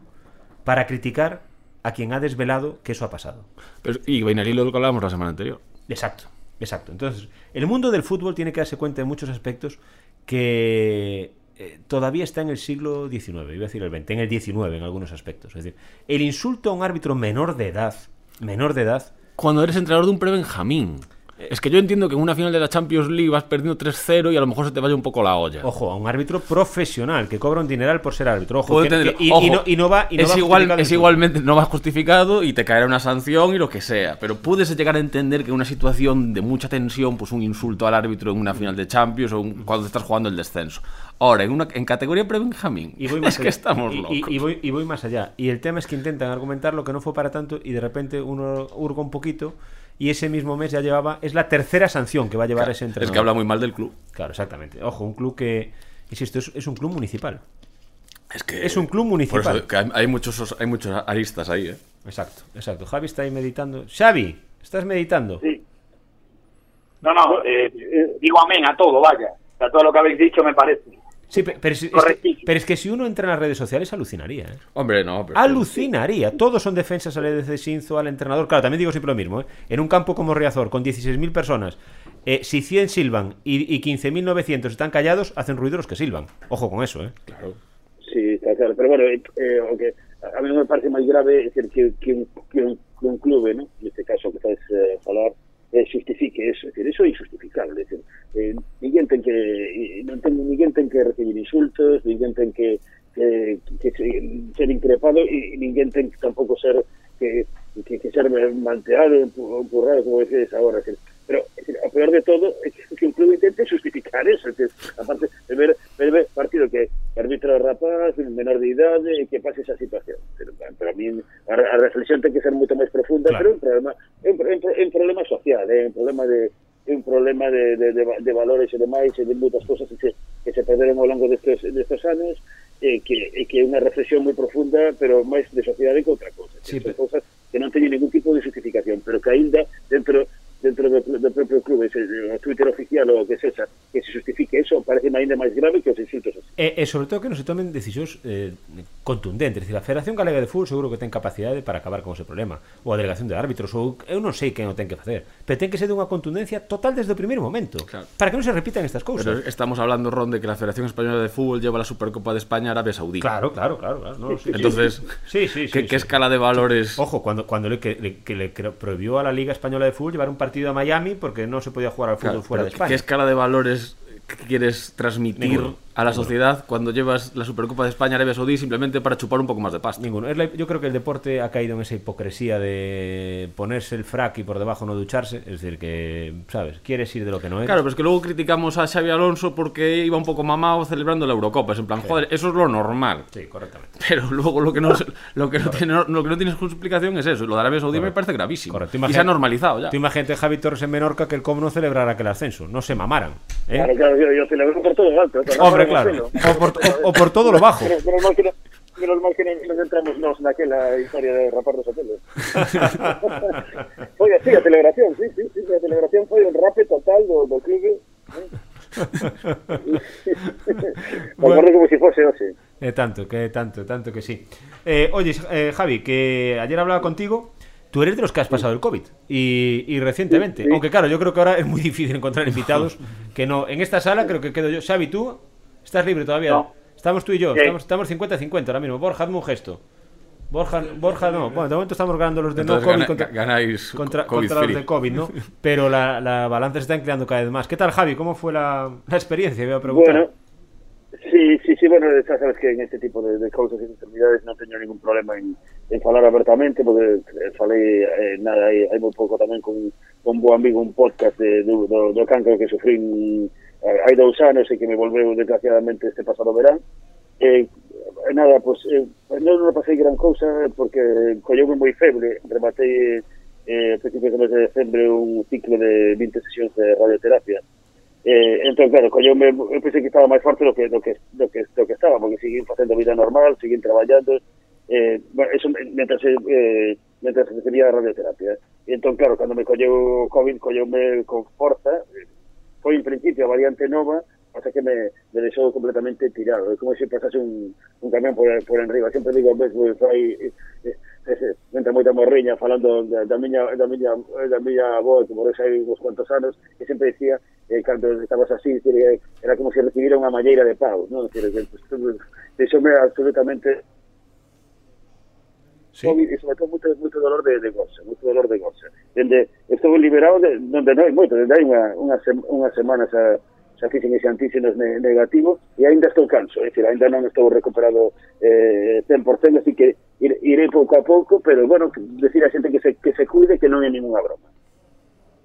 para criticar a quien ha desvelado que eso ha pasado. Pero- y Beinari lo que hablábamos la semana anterior. Exacto, exacto. Entonces, el mundo del fútbol tiene que darse cuenta de muchos aspectos que eh, todavía está en el siglo XIX, iba a decir el XX, en el XIX en algunos aspectos. Es decir, el insulto a un árbitro menor de edad, menor de edad, Cuando eres entrenador de un prebenjamín. Es que yo entiendo que en una final de la Champions League vas perdiendo 3-0 y a lo mejor se te vaya un poco la olla. ojo, a un árbitro profesional que cobra un dineral por ser árbitro. Ojo, que- que- y, ojo, y no, y no va, y no es va igual, justificado es en igualmente, no va justificado y te caerá una sanción y lo que sea. Pero puedes llegar a entender que en una situación de mucha tensión, pues un insulto al árbitro en una final de Champions o un- cuando estás jugando el descenso. Ahora, en, una, en categoría pre-Benjamín, Y voy más es que allá. estamos Y- locos. y, y voy, y voy más allá. Y el tema es que intentan argumentar lo que no fue para tanto y de repente uno hurga un poquito y ese mismo mes ya llevaba... Es la tercera sanción que va a llevar ese es entrenador. que habla muy mal del club. Claro, exactamente. Ojo, un club que... Insisto, es, es un club municipal. Es que Es un club Por municipal. eso que hay, hay muchos, hay muchos aristas ahí, ¿eh? Exacto, exacto. Javi está ahí meditando. Xavi, ¿estás meditando? Sí. No, no, eh, digo amén a todo, vaya. A todo lo que habéis dicho me parece. Sí, pe- pero, es, es que, Correctísimo. pero es que si uno entra en las redes sociales alucinaría. ¿eh? Hombre, no. pero- Alucinaría. Todos son defensas al EDC Shinzo, al entrenador. Claro, también digo siempre lo mismo. ¿eh? En un campo como Riazor, con 16.000 personas, eh, si 100 silban y, y 15.900 están callados, hacen ruido los que silban. Ojo con eso, ¿eh? Claro. Sí, está claro. Pero bueno, eh, eh, o que a mí me parece máis grave decir, que, que, un, que, un, que un clube, ¿no? neste caso que estás eh, a falar, eh, justifique eso. É decir, eso é injustificable. É decir, eh, que non ten, ninguén ten que recibir insultos, ninguén ten que, que, que se- ser increpado e ninguén ten que tampouco ser que, ser manteado, empu- empurrado, como decís decir, pero a peor de todo é que, un club intente justificar eso. Decir, aparte de ver, ver partido que arbitra rapaz, menor de idade, e que pase esa situación. Pero, para mí a, a reflexión ten que ser moito máis profunda, claro. pero é un problema, é un, é un, é un problema social, é un problema de é un problema de, de, de, de valores e demais, e de moitas cousas que se, que se perderon ao longo destes, destes anos, e que, e que é unha reflexión moi profunda, pero máis de sociedade que outra cousa. Sí, pero... cousas que non teñen ningún tipo de justificación, pero que aínda dentro dentro do, do propio clube, ese, o Twitter oficial ou o que sexa, que se justifique eso, parece aínda máis grave que os insultos. E, e sobre todo que non se tomen decisións eh, contundentes. Es decir, a Federación Galega de Fútbol seguro que ten capacidade para acabar con ese problema. Ou a Delegación de Árbitros, ou eu non sei quen o ten que facer. Pero ten que ser de unha contundencia total desde o primeiro momento. Claro. Para que non se repitan estas Pero cousas. estamos hablando, Ron, de que la Federación Española de Fútbol lleva la Supercopa de España a Arabia Saudí. Claro, claro, claro. claro. No, sí, sí. Entonces, Sí, sí, sí, ¿qué, sí. qué escala de valores? Ojo, cuando, cuando le, que, le, que le prohibió a la Liga Española de Fútbol llevar un partido a Miami porque no se podía jugar al fútbol Claro, fuera de España. ¿Qué escala de valores quieres transmitir a la sociedad cuando llevas la Supercopa de España a Arabia Saudí simplemente para chupar un poco más de pasta? Ninguno. Es la- yo creo que el deporte ha caído en esa hipocresía de ponerse el frac y por debajo no ducharse. Es decir, que, ¿sabes? Quieres ir de lo que no eres. Claro, pero es que luego criticamos a Xavi Alonso porque iba un poco mamado celebrando la Eurocopa. Es en plan, joder, eso es lo normal. Sí, correctamente. Pero luego lo que no, lo que no, tiene, lo que no tiene explicación es eso. Lo de Arabia Saudí me parece gravísimo. Correcto. y se ha normalizado ya. Tú imagínate Javi Torres en Menorca que el COM no celebrara aquel ascenso. No se mamaran. ¿eh? Claro, claro, yo, yo celebro por todo lo alto. Hombre, No, claro. no, O por, o- o por todo lo bajo. Pero, pero no quiero- menos mal que nos entramos nos naquela historia de rapar dos hoteles. foi así a celebración, sí, sí, sí, a celebración foi un rape total do, do clube. ¿eh? Bueno. como si fose hoxe. Eh, tanto, que tanto, tanto que sí. Eh, oye, eh, Javi, que ayer hablaba contigo. Tú eres de los que has pasado el COVID y, y recientemente. Sí, sí. Aunque claro, yo creo que ahora es muy difícil encontrar invitados que no. En esta sala creo que quedo yo. Xavi, tú estás libre todavía. No. Estamos tú y yo, Sí. estamos, estamos 50-50 ahora mismo. Borja, hazme un gesto. Borja, Borja no. Bueno, de momento estamos ganando los de no Entonces COVID gana- contra, ganáis contra, COVID contra los free. de COVID, ¿no? Pero la, la balanza se está inclinando cada vez más. ¿Qué tal, Javi? ¿Cómo fue la, la experiencia? Voy a preguntar. Bueno, sí, sí, sí, bueno, xa sabes que en este tipo de, de cousas e enfermidades non teño ningún problema en, en falar abertamente, porque eh, falei, eh, nada, hai, hai moi pouco tamén con, con un bo amigo un podcast de, do, do, do cancro que sufrín eh, hai dous anos e que me volveu desgraciadamente este pasado verán. Eh, nada, pues eh, non, non pasei gran cousa porque colleume moi febre, rematei eh, a principios do mes de decembre un ciclo de 20 sesións de radioterapia Eh, entón, claro, colleume, eu pensei que estaba máis forte do que, do que, do que, do que estaba, porque seguín facendo vida normal, seguín traballando, eh, bueno, eso mentras, eh, mentras recibía radioterapia. Entón, claro, cando me colleu o COVID, colleume con forza, foi en principio variante nova, pasa que me, me deixou completamente tirado. É como se pasase un, un camión por, por enriba. Sempre digo, ves, eh, entra moita morriña falando da, da miña avó que morreu hai uns cuantos anos e sempre dicía eh, cando estabas así era como se recibira unha malleira de pau non? Deixoume absolutamente Sí. COVID e sobre todo moito, moito dolor de, de goza, moito dolor de goza. Dende, estou liberado de, donde non hai moito, dende hai unha, unha, sem, unha semana xa, xa fixen ese antíxenos ne, negativo e aínda estou canso, é dicir, aínda non estou recuperado eh, 100%, así que ir, irei pouco a pouco, pero bueno, decir a xente que se, que se cuide que non é ninguna broma.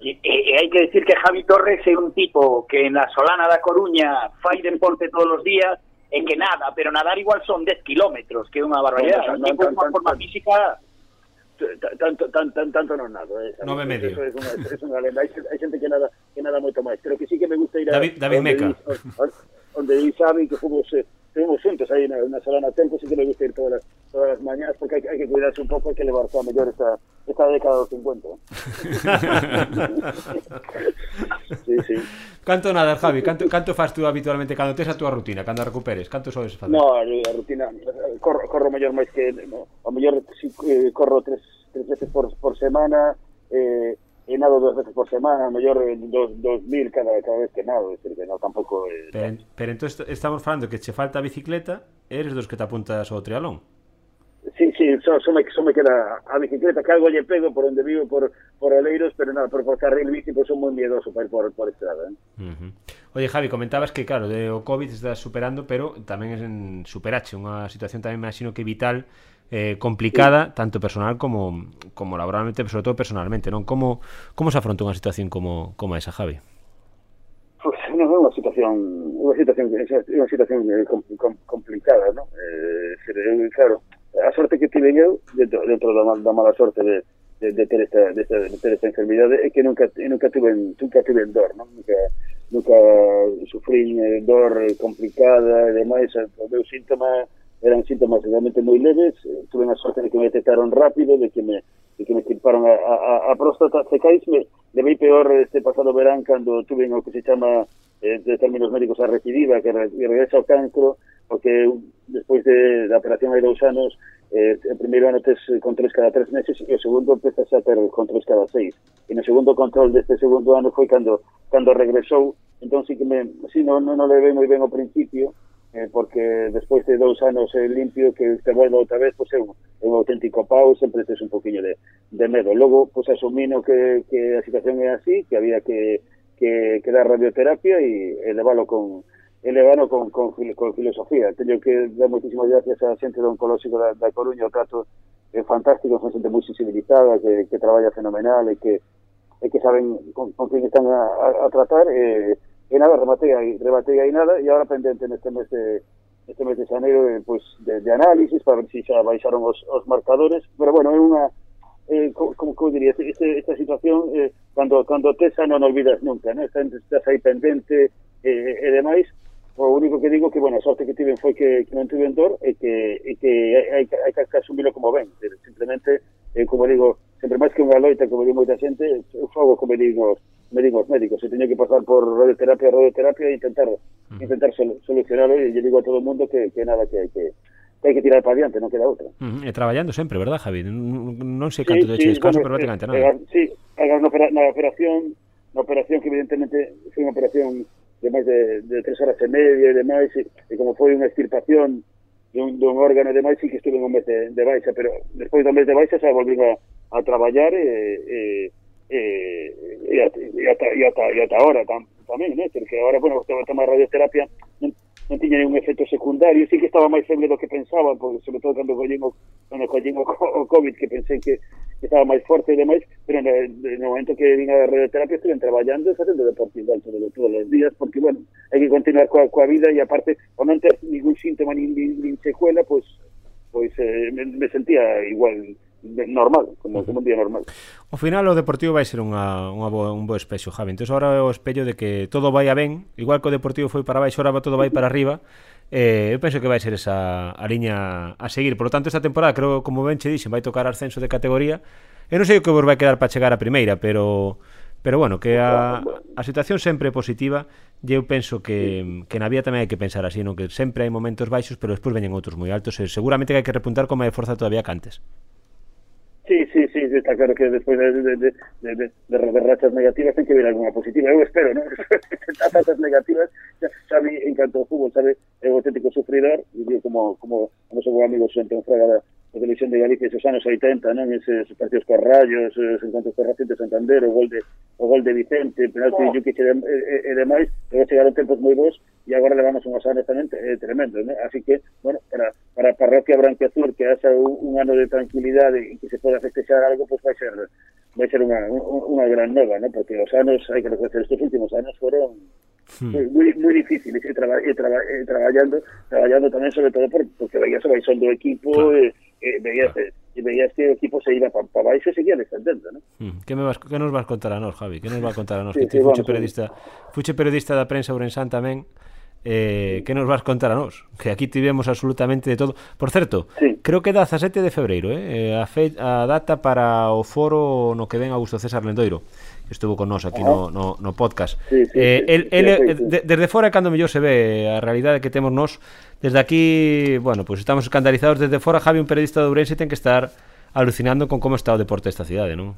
E, e, e hai que decir que Javi Torres é un tipo que na Solana da Coruña fai deporte todos os días e que nada, pero nadar igual son 10 kilómetros, que é unha barbaridade. Non, non, un tipo non, con unha non, forma física tanto tan, tan, tanto non nado eh, sabes? Nove e medio. Eso es unha, es unha lenda hai xente que nada que nada moito máis pero que sí que me gusta ir a David- David Meca. di- on- onde di Xavi que fomos eh, estuvimos juntos aí na, na Solana Tempo sí que me gusta ir todas las, todas las mañanas, porque hay, hay, que cuidarse un poco, hay que elevarse a mayor esta, esta década de los 50. ¿eh? sí, sí. Canto nada, Javi, canto, canto fas tú habitualmente, cando tes a túa rutina, cando a recuperes, canto soes fazer? No, a, a rutina, eh, corro, corro mellor máis que, no, a mellor si, eh, corro tres, tres veces por, por semana, eh, e nado dos veces por semana, a mellor dos, dos mil cada, cada vez que nado, es decir, que no tampouco... Eh, pero, pero entón estamos falando que che falta bicicleta, eres dos que te apuntas ao trialón. Sí, sí, só, só, me, só me queda a bicicleta, que algo lle pego por onde vivo, por, por Oleiros, pero nada, por, por carril bici, pois pues, son moi miedoso para ir por, por estrada. Eh? Uh -huh. Oye, Javi, comentabas que, claro, de, o COVID está superando, pero tamén es en superache, unha situación tamén, me imagino que vital, eh, complicada, sí. tanto personal como, como laboralmente, pero sobre todo personalmente, non? Como, como se afronta unha situación como, como esa, Javi? Pois pues, non é unha situación unha situación, unha situación eh, com, com, complicada, non? Eh, claro, a sorte que tive eu, dentro, dentro da, da mala sorte de, de, de ter esta, de, esta, de ter esta enfermidade, é que nunca, nunca tuve, nunca tuve dor, ¿no? Nunca, nunca sufrí dor complicada e demais, eh, o meu síntoma eran síntomas realmente moi leves, eh, tuve a sorte de que me detectaron rápido, de que me, de que me estirparon a, a, a próstata, se caís, me, levei peor este pasado verán cando tuve o que se chama eh, de términos médicos a recidiva, que re- que regresa ao cancro, porque despois de, da operación hai dous anos, eh, primeiro ano tes controles cada tres meses e o segundo empezas a ter controles cada seis. E no segundo control deste segundo ano foi cando cando regresou, entón sí que me, sí, non, non, non levei moi ben ao principio, eh, porque despois de dous anos eh, limpio que te volva outra vez, pois é un, é un auténtico pau, sempre tes un poquinho de, de medo. Logo, pois asumino que, que a situación é así, que había que, que, que dar radioterapia e elevalo con elevalo con, con, fil- con filosofía. Teño que dar moitísimas gracias á xente do oncolóxico da, da Coruña, o trato fantástico, son xente moi sensibilizada, que, que traballa fenomenal e que, saben con, con quen están a, a, a tratar e, e nada, rematei aí, rematei aí nada e agora pendente neste mes de este mes de xaneiro eh, pues, de, de análisis para ver se xa baixaron os, os marcadores pero bueno, é unha eh, como, diría, este, esta situación eh, cando, cando tes xa non olvidas nunca, ¿no? estás, estás aí pendente eh, e demais o único que digo que, bueno, a sorte que tiven foi que, que non tiven dor e que, e que hai, hai, que asumilo como ben. Simplemente, eh, como digo, sempre máis que unha loita, como digo moita xente, eu fago como digo me digo os médicos, se teño que pasar por radioterapia, radioterapia e intentar -huh. intentar sol, solucionarlo e lle digo a todo o mundo que, que nada que hai que que hai que tirar para adiante, non queda outra. Uh -huh. E traballando sempre, verdad, Javi? Non sei canto sí, de sí, descanso, bueno, pero prácticamente eh, nada. Sí, na, na operación, na operación que evidentemente foi unha operación de máis de, de tres horas e media e demais, e, e como foi unha extirpación dun, dun órgano de demais, sí que estuve un mes de, de baixa, pero despois do mes de baixa xa volví a, a traballar e, eh, e, eh, e, eh, e, ata, e, ata, e ata ahora tam, tamén, né? porque agora, bueno, estou a tomar radioterapia, no tenía ningún efecto secundario. Sí que estaba más feble de lo que pensaba, porque sobre todo cuando cogimos, cuando cogimos COVID, que pensé que estaba más fuerte y demás, pero en el, momento que vine a la radioterapia estuve trabajando y haciendo deporte igual todo, todos los días, porque bueno, hay que continuar con, con la vida y aparte, o no tener ningún síntoma ni, ni, ni secuela, pues, pues eh, me sentía igual normal, como, como un día normal. O final o Deportivo vai ser unha, unha boa, un bo espello, Javi. Entón, agora é o espello de que todo vai a ben, igual que o Deportivo foi para baixo, agora todo vai para arriba. Eh, eu penso que vai ser esa a liña a seguir. Por lo tanto, esta temporada, creo, como ben che dixen, vai tocar ascenso de categoría. Eu non sei o que vos vai quedar para chegar a primeira, pero pero bueno, que a, a situación sempre é positiva e eu penso que, que na vida tamén hai que pensar así, non? que sempre hai momentos baixos pero despois veñen outros moi altos e seguramente que hai que repuntar con máis forza todavía que antes. sí, está claro que después de, de, de, de rachas negativas hay que ver alguna positiva. Yo espero, ¿no? rachas negativas. Xavi encantó el fútbol, sabe, egocéntrico sufridor. Y yo, como, como, como somos amigos, siempre en a televisión de Galicia esos anos 80, non? Eses partidos con Rayos, os encontros co Racing de Santander, o gol de, o gol de Vicente, penalti oh. de Jukic e, e, eh, e eh, demais, pero chegaron tempos moi bons e agora levamos unhas anos tamén eh, tremendo, non? Así que, bueno, para, para a parroquia Branquiazur que haxa un, un ano de tranquilidade e que se poda festexar algo, pois pues vai ser vai ser unha, unha gran nova, non? Porque os anos, hai que reconocer, estes últimos anos foron Hmm. Muy, moi difícil e, traba, e, traba, e traballando traballando tamén sobre todo por, porque veías o baixón do equipo claro. e, e veías, claro. e veías que o equipo se iba para pa baixo e seguía descendendo ¿no? hmm. que, me vas, que nos vas contar a nós, Javi? que nos vas contar a nós? Sí, que sí, fuche, periodista, fuche periodista da prensa Ourensán tamén Eh, que nos vas contar a nós? Que aquí tivemos absolutamente de todo. Por certo, sí. creo que 17 de febreiro, eh? a, fe, a data para o foro no que ven Augusto César Lendoiro estuvo con nós aquí no, no, no podcast. Sí, sí, eh, el, el, eh, sí, de, desde fora é cando mellor se ve a realidade que temos nós. Desde aquí, bueno, pois pues estamos escandalizados desde fora. Javi, un periodista de Ourense, ten que estar alucinando con como está o deporte desta cidade, non?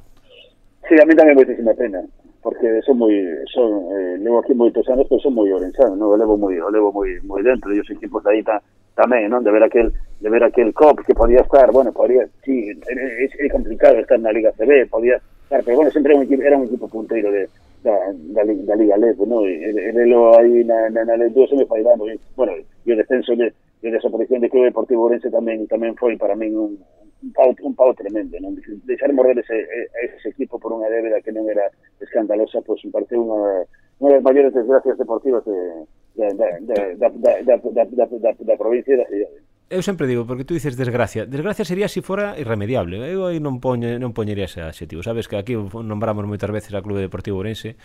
Sí, a mí tamén moitísima pena, porque son moi son eh, levo aquí moitos anos, pero son moi orensano, non? O levo moi, o levo moi moi dentro, e os equipos de aí ta, tamén, non? De ver aquel de ver aquel cop que podía estar, bueno, podía, sí, é, é complicado estar na Liga CB, podía Pero bueno, sempre era un equipo, era un equipo punteiro de, da, da, Liga Lepo, no? E, e velo aí na, na, me fai dando. E, bueno, e o descenso de, de desaparición de Clube Deportivo Orense tamén tamén foi para min un, un pau, un pau tremendo, non? Deixar morrer ese, ese equipo por unha débeda que non era escandalosa, pues, me parece unha, unha das maiores desgracias deportivas de, da provincia e eu sempre digo, porque tú dices desgracia, desgracia sería se si fora irremediable. Eu aí non poñe, non poñería ese adxetivo. Sabes que aquí nombramos moitas veces a Clube Deportivo Ourense,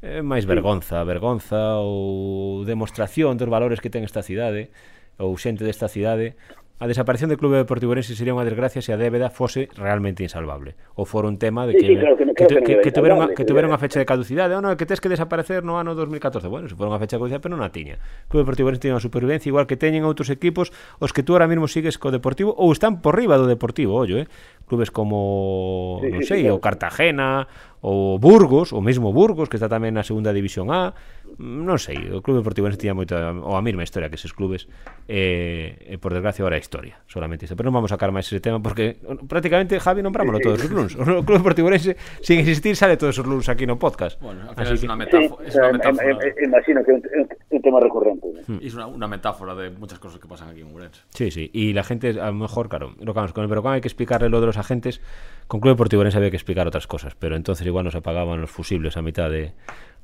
é máis vergonza, vergonza ou demostración dos valores que ten esta cidade ou xente desta cidade A desaparición do Clube Deportivo Orense sería unha desgracia se a débeda fose realmente insalvable. Ou fora un tema de que sí, sí, claro que, no, que, que, que, que, que unha fecha de caducidade, ah, ou non, que tes que desaparecer no ano 2014. Bueno, se fora unha fecha de caducidade, pero non a tiña. O Clube Deportivo Orense tiña unha supervivencia igual que teñen outros equipos os que tú ahora mesmo sigues co Deportivo ou están por riba do Deportivo, ollo, eh. Clubes como, sí, non sei, sí, claro. o Cartagena, o Burgos, o mesmo Burgos que está tamén na segunda división A non sei, o Clube Deportivo Orense tiña moita ou a mesma historia que eses clubes e, e por desgracia ahora é historia, solamente iso. Pero non vamos a sacar máis ese tema porque prácticamente Javi nombrámoslo todos os luns. O Clube Deportivo sin existir sale todos os luns aquí no podcast. Bueno, al final Así es una metáfora, sí, es una metáfora. Eh, eh, imagino que é un, un, tema recurrente. Hmm. Es una, una metáfora de muchas cosas que pasan aquí en Ourense. Sí, sí, y la gente a lo mejor, claro, lo que vamos, con el Verocán hay que explicarle lo de los agentes, con Clube Deportivo había que explicar otras cosas, pero entonces igual nos apagaban los fusibles a mitad de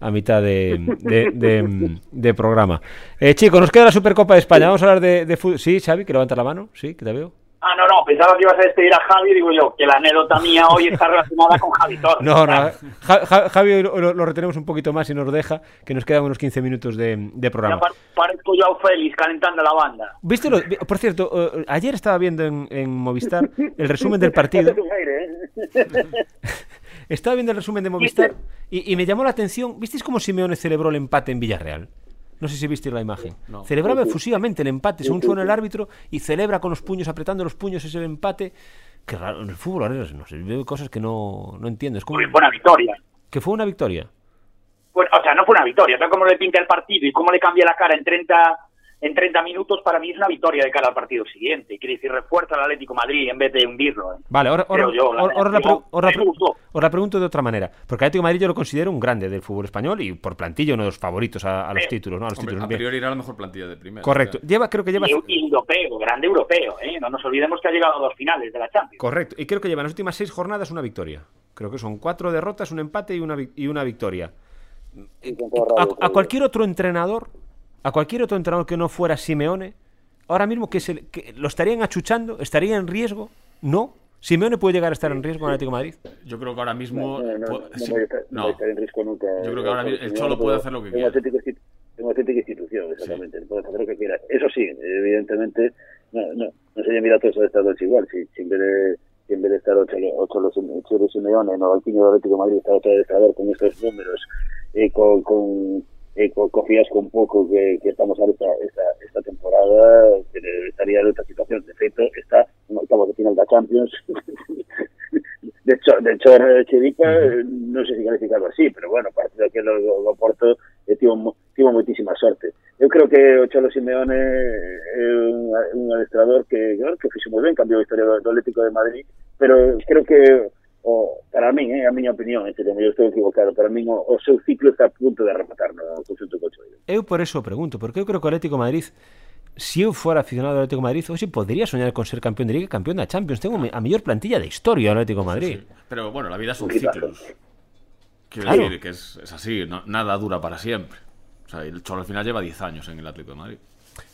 a mitad de, de, de, de programa. Eh, chicos, nos queda la Supercopa de España. Vamos a hablar de, fútbol. Sí, Xavi, que levanta la mano. Sí, que te veo. Ah, no, no, pensaba que ibas a despedir a Javi, digo yo, que la anécdota mía hoy está relacionada con Javi Torres. No, no, Ja- Ja- Javi lo, lo- retenemos un poquito más y nos deja, que nos quedan unos 15 minutos de, de Ya programa. par- parezco yo a Félix calentando la banda. ¿Viste lo- por cierto, eh, ayer estaba viendo en, en Movistar el resumen del partido. Estaba viendo el resumen de Movistar y, y me llamó la atención. ¿Visteis cómo Simeone celebró el empate en Villarreal? No sé si visteis la imagen. No. Celebraba efusivamente el empate, según suena el árbitro, y celebra con los puños, apretando los puños ese empate. Qué raro, en el fútbol ahora no sé, veo cosas que no, no entiendo. Es como Fue una victoria. que fue una victoria. Bueno, o sea, no fue una victoria, tal como le pinta el partido y cómo le cambia la cara en 30, en 30 minutos, para mí es una victoria de cara al partido siguiente. Quiere decir, refuerza al Atlético Madrid en vez de hundirlo. ¿eh? Vale, ahora, yo, la, pre- pre- os la pregunto de otra manera. Porque Atlético de Madrid yo lo considero un grande del fútbol español y por plantilla uno de los favoritos a, a los títulos, ¿no? A los Hombre, títulos. a bien. priori era la mejor plantilla de primera. Correcto. Lleva, creo que lleva. Y, y europeo, grande europeo, ¿eh? No nos olvidemos que ha llegado a dos finales de la Champions. Correcto. Y creo que lleva en las últimas seis jornadas una victoria. Creo que son cuatro derrotas, un empate y una, y una victoria. A cualquier otro entrenador, a cualquier otro entrenador que no fuera Simeone, ahora mismo que, se, que lo estarían achuchando, estaría en riesgo. No. Simeone puede llegar a estar en riesgo en Atlético de Madrid. Yo creo que ahora mismo. No, sí, estar en riesgo nunca. Yo creo que ahora mismo el Cholo puede hacer lo que quiera. es una auténtica institución, exactamente. Puede hacer lo que quiera. Eso sí, evidentemente, no, no, no sería mirar todos los estados igual. Si, si en vez de si en vez de estar ocho, ocho, los ocho los Simeone en el banquillo del Atlético de Madrid está otro adestrador con estos números, eh, con, con, eh, con, con fiasco un poco que, que estamos ahora esta, esta, esta temporada, que estaría en otra situación. De hecho, está en octavos de final de la Champions. de hecho, de hecho eh, Chiripa, eh, non sei se calificado así, pero bueno, partido que lo, lo Porto eh, tivo, tivo moitísima creo que o Cholo Simeone é un, un adestrador que, que fixo moi ben, historia do Atlético de Madrid, pero creo que o, para min, eh, a miña opinión, este, eu estou equivocado, para min o, o seu ciclo está a punto de rematar no conxunto cochoiro. Eu por eso pregunto, porque eu creo que o Atlético de Madrid Si eu fora aficionado ao Atlético de Madrid, hoxe podría soñar con ser campeón de Liga e campeón da Champions. Tengo a mellor plantilla de historia o Atlético de Madrid. Pero bueno, la vida son ciclos. Quiero Claro. decir que es, es así, no- nada dura para siempre. O sea, el Cholo al final lleva 10 años en el Atlético de Madrid.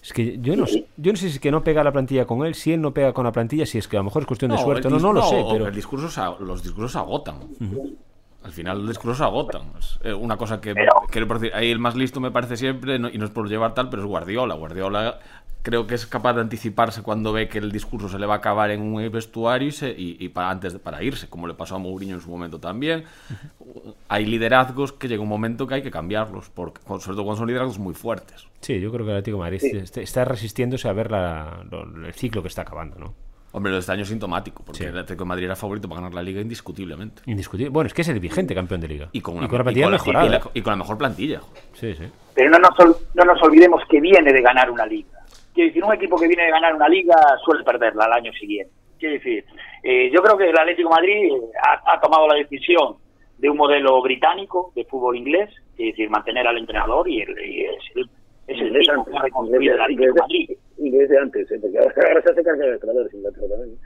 Es que yo no, sé- yo no sé si es que no pega la plantilla con él, si él no pega con la plantilla, si es que a lo mejor es cuestión de suerte. No, no lo sé, pero el discurso se los discursos agotan. Al final los discursos agotan. Es eh, una cosa que Pero- quiero decir, ahí el más listo me parece siempre, no- y no es por llevar tal, pero es Guardiola. Guardiola creo que es capaz de anticiparse cuando ve que el discurso se le va a acabar en un vestuario y, se- y- y para antes de, para irse, como le pasó a Mourinho en su momento también. Hay liderazgos que llega un momento que hay que cambiarlos, porque, sobre todo cuando son liderazgos muy fuertes. sí, yo creo que el Atlético de Madrid este- está resistiéndose a ver la- lo- el ciclo que está acabando, ¿no? Hombre, lo de este año es sintomático, porque Sí. el Atlético de Madrid era favorito para ganar la liga indiscutiblemente. Indiscutible. Bueno, es que es el vigente campeón de Liga. Y con, una, la y plantilla la- mejorada. y la- y con la mejor plantilla. Sí, sí. Pero no nos, no nos olvidemos que viene de ganar una liga. Quiero decir, un equipo que viene de ganar una liga suele perderla al año siguiente. Quiero decir, eh, yo creo que el Atlético de Madrid eh, ha, ha tomado la decisión de un modelo británico de fútbol inglés, es decir, mantener al entrenador y, el, y es el, es el Inglés tipo que ha antes, reconstruido el inglés, Atlético de Madrid. inglés de antes, eh, porque ahora, se hace carga de Inglaterra también.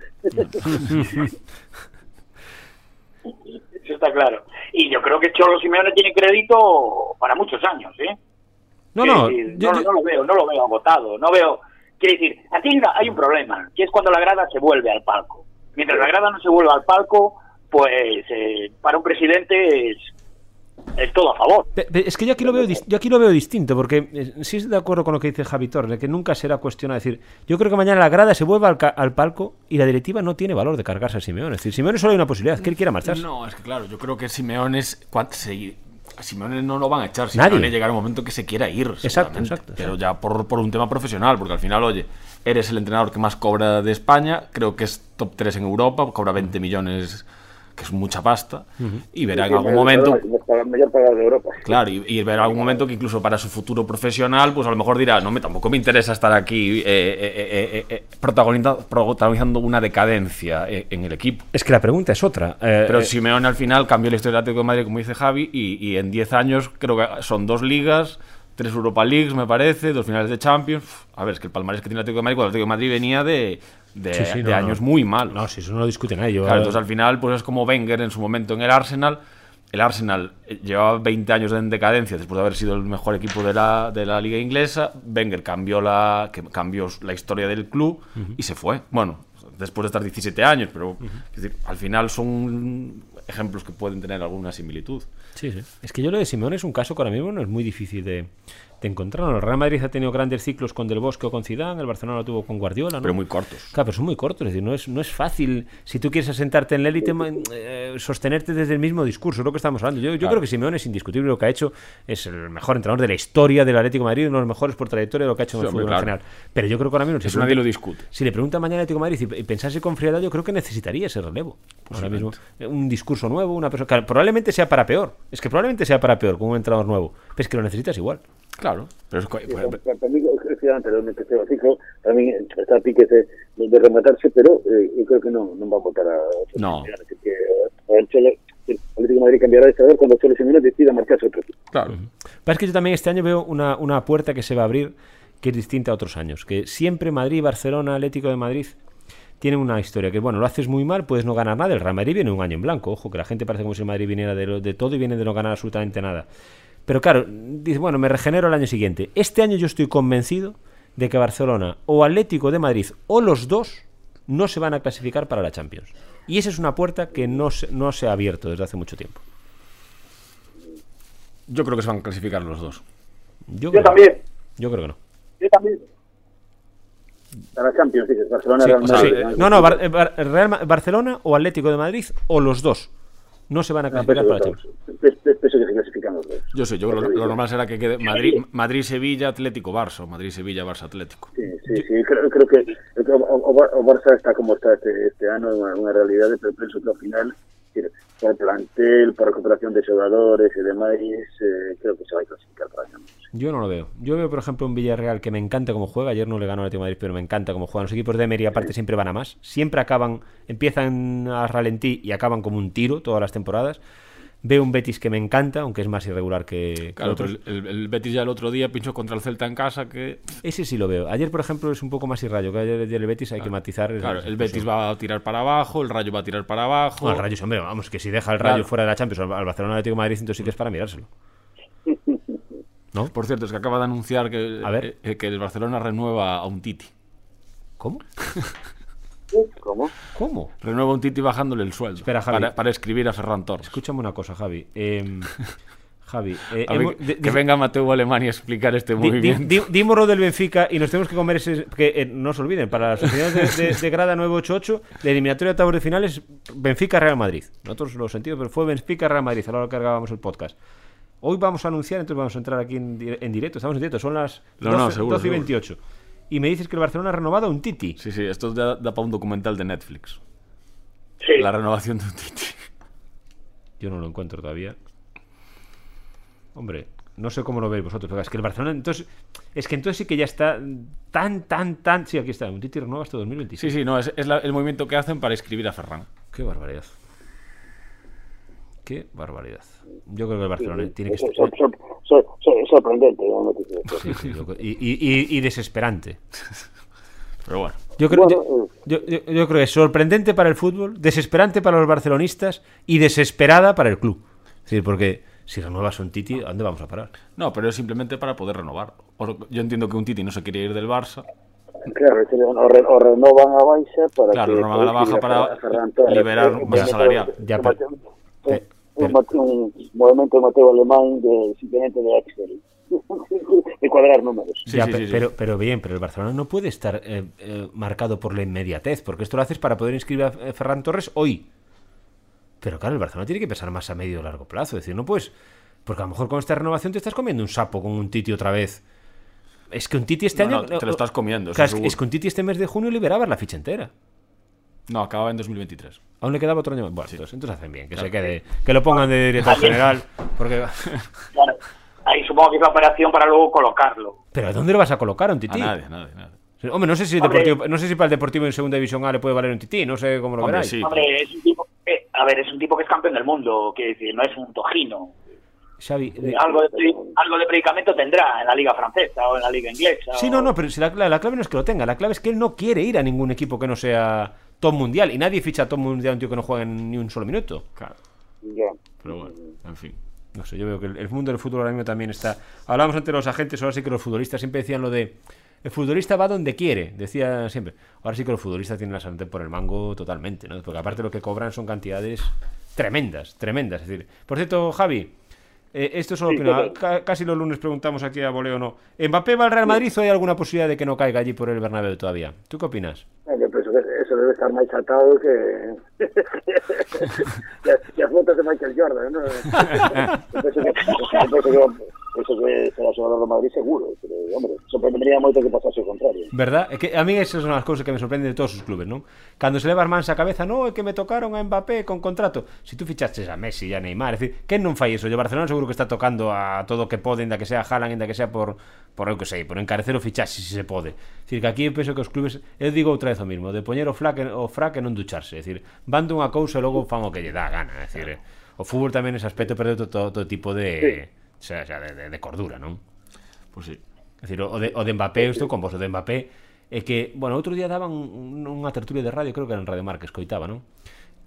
Eso está claro. Y yo creo que Cholo Simeone tiene crédito para muchos años, ¿eh? No, Quiero no, decir, yo- no, yo- no lo veo, no lo veo agotado, no veo. Quiere decir, aquí hay un problema, que es cuando la grada se vuelve al palco. Mientras la grada no se vuelva al palco, pues eh, para un presidente es, es todo a favor. Es que yo aquí lo veo, yo aquí lo veo distinto, porque eh, sí estoy de acuerdo con lo que dice Javi Torres, de que nunca será cuestión de decir, yo creo que mañana la grada se vuelva al, ca- al palco y la directiva no tiene valor de cargarse a Simeone. Es decir, Simeone solo hay una posibilidad, que él quiera marcharse. No, es que claro, yo creo que Simeone es. se- a Simeone no lo van a echar. Nadie. Simeone llegará un momento que se quiera ir. Exacto, Pero ya por, por un tema profesional, porque al final, oye, eres el entrenador que más cobra de España, creo que es top 3 en Europa, cobra 20 millones, que es mucha pasta, y verá en algún momento. El mayor pagado de Europa. Claro, y, y verá algún momento que incluso para su futuro profesional, pues a lo mejor dirá, no, me tampoco me interesa estar aquí eh, eh, eh, protagoniza- protagonizando una decadencia eh, en el equipo. Es que la pregunta es otra. eh, Pero Simeone al final cambió la historia del Atlético de Madrid, como dice Javi, y, y en 10 años creo que son dos ligas, tres Europa Leagues, me parece, dos finales de Champions. A ver, es que el palmarés que tiene el Atlético de Madrid, cuando el Atlético de Madrid venía de, de, sí, sí, de no, años no. muy malos. No, si eso no lo discute nadie. Yo, Claro, entonces al final, pues es como Wenger en su momento en el Arsenal. El Arsenal eh, llevaba 20 años en decadencia después de haber sido el mejor equipo de la, de la liga inglesa. Wenger cambió la, que cambió la historia del club y se fue. Bueno, después de estar 17 años, pero es decir, al final son ejemplos que pueden tener alguna similitud. Sí, sí. Es que yo lo de Simeone es un caso que ahora mismo no es muy difícil de, de encontrar. El Real Madrid ha tenido grandes ciclos con Del Bosque o con Zidane, el Barcelona lo tuvo con Guardiola, ¿no? Pero muy cortos. Claro, pero son muy cortos, es decir, no es, no es fácil, si tú quieres asentarte en la élite, eh, sostenerte desde el mismo discurso, es lo que estamos hablando. Yo, yo Claro. creo que Simeone es indiscutible lo que ha hecho, es el mejor entrenador de la historia del Atlético de Madrid, uno de los mejores por trayectoria de lo que ha hecho en Sí, el fútbol en claro. general. Pero yo creo que ahora mismo, si, Eso nadie lo discute. si le pregunta mañana al Atlético de Madrid y, y pensase con frialdad, yo creo que necesitaría ese relevo. Ahora mismo, eh, un discurso nuevo, una persona, que probablemente sea para peor, es que probablemente sea para peor con un entrenador nuevo, pero es que lo necesitas igual. Claro, pero es pues, para, para mí, mí está a pique de, de rematarse, pero eh, yo creo que no, no va a votar a No. Que eh, el, Atlético de Madrid cambiará de saber cuando Cholo Simeone decida marcharse a otro equipo. claro. Pero es que yo también este año veo una, una puerta que se va a abrir que es distinta a otros años. Que siempre Madrid, Barcelona, Atlético de Madrid tienen una historia que, bueno, lo haces muy mal, puedes no ganar nada. El Real Madrid viene un año en blanco. Ojo, que la gente parece como si el Madrid viniera de, lo- de todo y viene de no ganar absolutamente nada. Pero claro, dice, bueno, me regenero el año siguiente. Este año yo estoy convencido de que Barcelona o Atlético de Madrid o los dos no se van a clasificar para la Champions. Y esa es una puerta que no se, no se ha abierto desde hace mucho tiempo. Yo creo que se van a clasificar los dos. Yo, Yo creo- también, Yo creo que no. yo también. Para la Champions, dices, Barcelona, Sí, Real o sea, Madrid, sí, ¿no? no, no, Bar- Bar- Real Ma- Barcelona o Atlético de Madrid o los dos no se van a No, clasificar peso, para Champions. peso que se clasifican los dos. Yo sé, yo lo, lo normal será que quede Madrid, Madrid, Sevilla, Atlético, Barça, o Madrid, Sevilla, Barça, Atlético. Sí, sí, sí, creo, creo que creo que o, o- o Barça está como está este, este año, una, una realidad, pero pienso que al final, decir, por plantel, por recuperación de jugadores y demás, eh, creo que se va a clasificar para. Yo no lo veo. Yo veo, por ejemplo, un Villarreal que me encanta cómo juega. Ayer no le ganó al Atlético de Madrid, pero me encanta cómo juegan. Los equipos de Emery, aparte, siempre van a más. Siempre acaban, empiezan a ralentí y acaban como un tiro todas las temporadas. Veo un Betis que me encanta, aunque es más irregular que, que Claro, otros. pero el, Betis ya el otro día pinchó contra el Celta en casa que... Ese sí lo veo. Ayer, por ejemplo, es un poco más irrayo. Que ayer, ayer el Betis hay que matizar. Claro, el Betis va a tirar para abajo, el Rayo va a tirar para abajo. No, el Rayo, hombre, vamos, que si deja el Rayo Claro. fuera de la Champions al al Barcelona Atlético de Madrid, entonces sí que es para mirárselo. ¿No? Por cierto, es que acaba de anunciar que, A ver. eh, que el Barcelona renueva a un Titi. ¿Cómo? ¿Cómo? ¿Cómo? Renueva un Titi bajándole el sueldo. Espera, Javi. para, para escribir a Ferran Torres. Escúchame una cosa, Javi. Eh, Javi, eh, A ver, hemos- que, venga Mateo Alemania a explicar este di- di- movimiento. di- dímoslo del Benfica y nos tenemos que comer ese. Que eh, no se olviden, para las sociedades de, de- de grada 988, la eliminatoria de octavos de finales, Benfica-Real Madrid. Nosotros lo sentimos, pero fue Benfica-Real Madrid a la hora que cargábamos el podcast. Hoy vamos a anunciar, entonces vamos a entrar aquí en, di- en directo. Estamos en directo, son las No, 12, no, seguro, 12 y seguro. 28. Y me dices que el Barcelona ha renovado a un Titi. Sí, sí, esto da, da para un documental de Netflix. Sí. La renovación de un Titi. Yo no lo encuentro todavía. Hombre, no sé cómo lo veis vosotros, pero es que el Barcelona entonces es que entonces sí que ya está tan tan tan sí, aquí está, un Titi renueva hasta 2026. Sí, sí, no, es, es la- el movimiento que hacen para escribir a Ferran. Qué barbaridad. Qué barbaridad. Yo creo que el Barcelona tiene que Es estar sor- sor- sor- sor- sorprendente. Sí, sí, y, y- y- desesperante. Pero bueno. Yo creo, Bueno, yo, yo- yo creo que es sorprendente para el fútbol, desesperante para los barcelonistas y desesperada para el club. Es decir, porque si renuevas un Titi, ¿a dónde vamos a parar? No, pero es simplemente para poder renovar. Yo entiendo que un Titi no se quiere ir del Barça. Claro, o, re- o renovan a baixa para Claro, que renovan a la baja para liberar movimiento- salarial. Ya, pero- un, movimiento de Mateo Alemán de simplemente de Excel de cuadrar números Sí, Ya, sí, pe- sí, sí. Pero, pero bien, pero el Barcelona no puede estar eh, eh, marcado por la inmediatez, porque esto lo haces para poder inscribir a eh, Ferran Torres hoy. Pero claro, el Barcelona tiene que pensar más a medio o largo plazo. Es decir, no puedes. Porque a lo mejor con esta renovación te estás comiendo un sapo con un Titi otra vez. Es que un Titi este No, año. no, te lo estás comiendo, Claro, es, es que un Titi este mes de junio liberabas la ficha entera. No, acababa en 2023. Aún le quedaba otro año más. Bueno, entonces, entonces hacen bien, que se quede. Que lo pongan de director general. Porque. Claro. Ahí supongo que es la operación para luego colocarlo. Pero ¿a dónde lo vas a colocar un A Titi? nadie, nadie, nadie. Hombre, no sé si el Hombre. deportivo, no sé si para el Deportivo en segunda división A le puede valer un tití, no sé cómo lo Hombre, veráis. sí. Hombre, es un tipo, eh, a ver, es un tipo que es campeón del mundo, decir, no es un tojino. Xavi, de- Algo de, algo de predicamento tendrá en la liga francesa o en la liga inglesa. Sí, o- no, no, pero si la, la clave no es que lo tenga, la clave es que él no quiere ir a ningún equipo que no sea top mundial y nadie ficha a top mundial a un tío que no juega en ni un solo minuto. Claro. ya Pero bueno, en fin. No sé, yo veo que el, mundo del fútbol ahora mismo también está. Hablábamos antes de los agentes, ahora sí que los futbolistas siempre decían lo de el futbolista va donde quiere, decía siempre. Ahora sí que los futbolistas tienen la sartén por el mango totalmente, ¿no? Porque aparte lo que cobran son cantidades tremendas, tremendas. Es decir, por cierto, Javi, eh, esto es solo Sí, ca- casi los lunes preguntamos aquí a Boleo o no. ¿Mbappé va al Real Madrid o hay alguna posibilidad de que no caiga allí por el Bernabéu todavía? ¿Tú qué opinas? Debe estar máis atado que que, que as fotos de Michael Jordan, ¿no? eso que será xogador do Madrid seguro, pero, hombre, sorprendería moito que pasase o contrario. Verdad? É que a min esas son as cousas que me sorprenden de todos os clubes, non? Cando se leva as mans a cabeza, non, é que me tocaron a Mbappé con contrato. Se si tú fichaches a Messi e a Neymar, é dicir, quen non fai eso? O Barcelona seguro que está tocando a todo o que pode, inda que sea Haaland, inda que sea por por eu que sei, por encarecer o fichaxe se se pode. Dicir que aquí eu penso que os clubes, eu digo outra vez o mismo, de poñer o flaque o fraque non ducharse, é dicir, van dunha cousa e logo fan o que lle dá a gana, é dicir, o fútbol tamén ese aspecto perdeu todo, todo tipo de sí xa, xa de, de, de cordura, non? Pois pues sí. É dicir, o de, o de Mbappé, estou con vos, o de Mbappé, é que, bueno, outro día daban unha tertulia de radio, creo que era en Radio Mar, que escoitaba, non?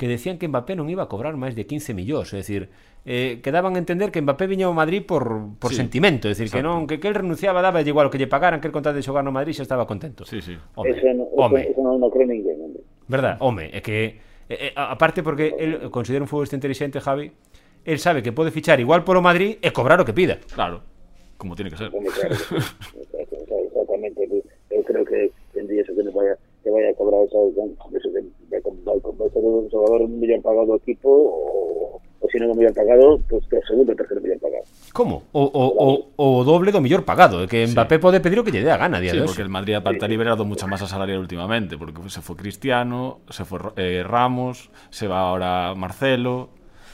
que decían que Mbappé non iba a cobrar máis de 15 millóns, é dicir, eh, que daban a entender que Mbappé viña ao Madrid por, por sí, sentimento, é dicir, que non, que, que el renunciaba, daba igual o que lle pagaran, que el contade de xogar no Madrid xa estaba contento. Sí, sí. Home, eso, no, eso, home. eso non, non cree ninguén, hombre. Verdad, home, é que, é, é, aparte porque el considera un futbolista inteligente, Javi, el sabe que pode fichar igual polo Madrid e cobrar o que pida. Claro. Como tiene que ser. Claro. Exactamente. Eu creo que tendría eso que vaya que vaya a cobrar eso, vai ser un mellor pagado do equipo o, o se non o mellor pagado, pues que o segundo ou terceiro mellor pagado. Como? O, o, o, o doble do millor pagado, é que Mbappé pode pedir o que lle dé a gana a día Sí, de porque el Madrid aparte ha liberado mucha masa salarial últimamente, porque se fue Cristiano, se fue eh, Ramos, se va ahora Marcelo,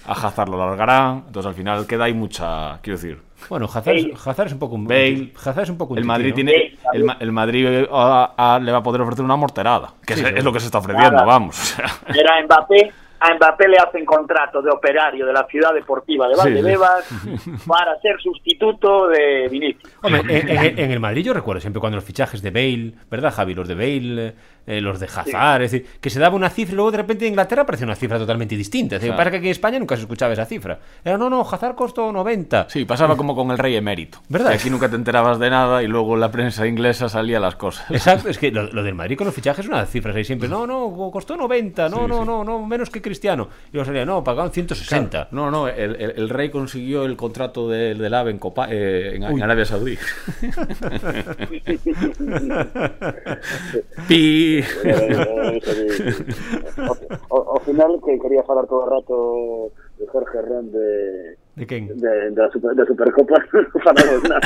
a Hazard lo largarán, entonces al final queda ahí mucha, quiero decir, Bueno, Hazard, Bale. Hazard es un poco un Bale. Hazard es un poco un el Madrid tiene, el, Ma- el Madrid eh, a- a- le va a poder ofrecer una morterada, que Sí, es, es lo que se está ofreciendo, Nada. vamos. Era Mbappé, a Mbappé le hacen contrato de operario de la ciudad deportiva de Sí, sí. Valdebebas para ser sustituto de Vinicius. Hombre, en, en- en el Madrid yo recuerdo siempre cuando los fichajes de Bale, ¿verdad, Javi? Los de Bale, eh, los de Hazard, es decir, que se daba una cifra y luego de repente en Inglaterra aparecía una cifra totalmente distinta. Es decir, Claro. parece que aquí en España nunca se escuchaba esa cifra. Era, no, no, Hazard costó 90. Sí, pasaba como con el rey emérito. ¿Verdad? Que aquí nunca te enterabas de nada y luego en la prensa inglesa salía las cosas. Exacto, es que lo, lo del Madrid con los fichajes es una cifra ahí siempre. No, no, costó 90, no, Sí, no, sí. no, no, menos que Cristiano. Y los no, pagaban 160. Claro. No, no, el, el, el, rey consiguió el contrato del de AVE en, Copa, eh, en, en, Arabia Saudí. Pi. Ao final que quería falar todo o rato de Jorge Ron de De quen? De, da, super, da Supercopa, non falamos nada.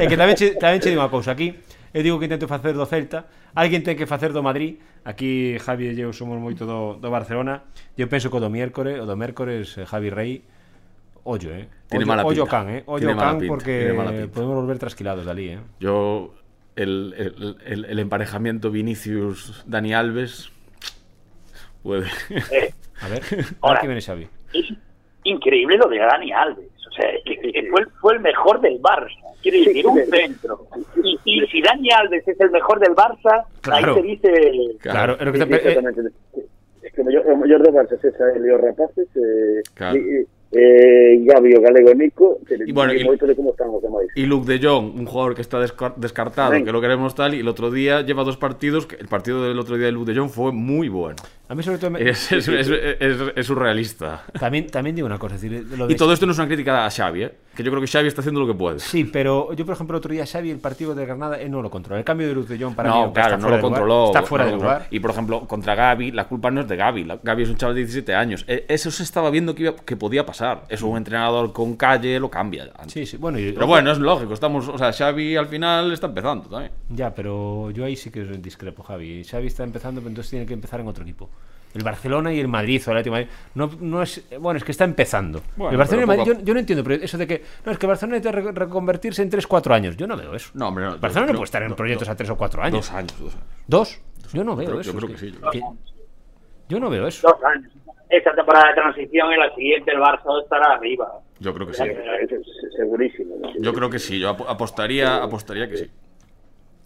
é que tamén che, tamén che di unha cousa aquí, Eu digo que intento facer do Celta Alguén ten que facer do Madrid Aquí Javi e eu somos moito do, do Barcelona Eu penso que o do miércoles O do miércoles eh, Javi Rey Ollo, eh Tiene Ollo, mala ollo pinta. can, eh Ollo Tiene mala can porque. Podemos volver trasquilados dali, eh Yo, el, el, el- el emparejamiento Vinicius-Dani Alves puede. Eh, A ver, Ahora. aquí viene Xavi es increíble lo de Dani Alves. O sea, que- que fue, el- fue el mejor del Barça. Quiere decir, un centro. Y, y si Dani Alves es el mejor del Barça, Claro. ahí se dice... Claro, é lo que te, eh, exactamente. Es que mellor, o mellor do Barça é esa os rapaces eh, Claro. Eh, Gabi o Galego Nico que Y bueno, y, como están demais Y Luke de Jong, un jugador que está descar- descartado, Ven. que lo queremos tal, y el otro día lleva dos partidos. que El partido del otro día de Luke de Jong fue muy bueno. A mí sobre todo me- Es, es, es, es- es surrealista. tamén, tamén digo unha cosa es decir, lo de Y todo esto no es una crítica a Xavi, ¿eh? que yo creo que Xavi está haciendo lo que puede. Sí, pero yo, por ejemplo, el otro día Xavi, el partido de Granada, él no lo controla. El cambio de Luz de John para mí no, está claro, no fuera lo de lugar. controló. Está fuera no de controló. lugar. Y por ejemplo, contra Gaby, la culpa no es de Gaby. Gaby es un chaval de 17 años. E- Eso se estaba viendo que, iba- que podía pasar. Eso un entrenador con calle lo cambia. Sí, sí, bueno, y- Pero bueno, es lógico. Estamos, o sea, Xavi al final está empezando también. Ya, pero yo ahí sí que discrepo, Javi. Xavi está empezando, pero entonces tiene que empezar en otro equipo. El Barcelona y el Madrid o el Atlético de Madrid. No, no es, bueno, es que está empezando. Bueno, el Barcelona y el Madrid, yo, yo no entiendo, pero eso de que no es que el Barcelona necesita re- reconvertirse en 3-4 años. Yo no veo eso. No, hombre, no. Barcelona no puede estar en proyectos a 3 o 4 años. Dos años, dos años. ¿Dos? Yo no veo creo- eso. yo creo es que sí, yo que- yo no veo eso. Dos años. Esta temporada de transición y la siguiente el Barça estará arriba. Yo creo que sí. Segurísimo ¿no? Yo creo que sí. Yo ap- apostaría, apostaría que sí.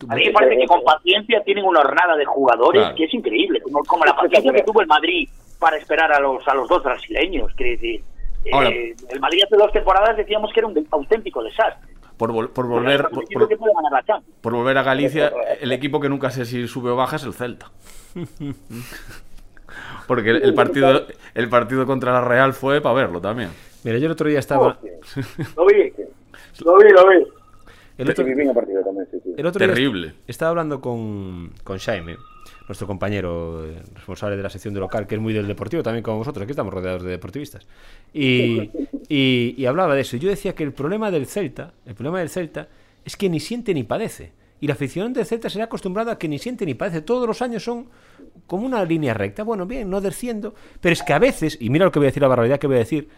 A mí me parece que con paciencia tienen una hornada de jugadores Claro. que es increíble, como, como la paciencia que tuvo el Madrid para esperar a los a los dos brasileños, quiere decir. eh, Ahora- el Madrid hace dos temporadas decíamos que era un auténtico desastre. por, vol- por volver Un por, equipo por- que puede ganar la Champions. por volver a Galicia, el equipo que nunca sé si sube o baja es el Celta. Porque el, el partido el partido contra la Real fue para verlo también. Mira, yo el otro día estaba. Lo vi, lo vi, lo vi. El otro, el día Terrible. estaba hablando con, con Jaime, nuestro compañero eh, responsable de la sección de local, que es muy del deportivo, también como vosotros, aquí estamos rodeados de deportivistas. Y, y- y hablaba de eso. Yo decía que el problema del Celta, el problema del Celta, es que ni siente ni padece. Y la afición del Celta se ha acostumbrado a que ni siente ni padece. Todos los años son como una línea recta. Bueno, bien, no desciendo. Pero es que a veces, y mira lo que voy a decir, la barbaridad que voy a decir,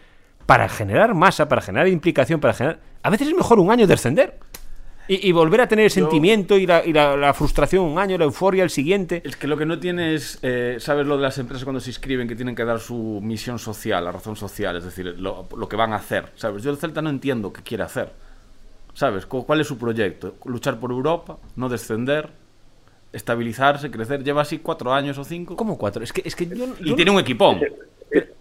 para generar masa, para generar implicación, para generar... A veces es mejor un año descender. Y, y volver a tener el sentimiento y, la, y la- la frustración un año, la euforia el siguiente. Es que lo que no tiene es, eh, ¿sabes lo de las empresas cuando se inscriben que tienen que dar su misión social, la razón social, es decir, lo, lo que van a hacer? ¿Sabes? Yo el Celta no entiendo qué quiere hacer. ¿Sabes? Cu- ¿Cuál es su proyecto? Luchar por Europa, no descender, estabilizarse, crecer. Lleva así cuatro años o cinco. ¿Cómo cuatro? Es que, es que yo, Y yo- tiene un equipón.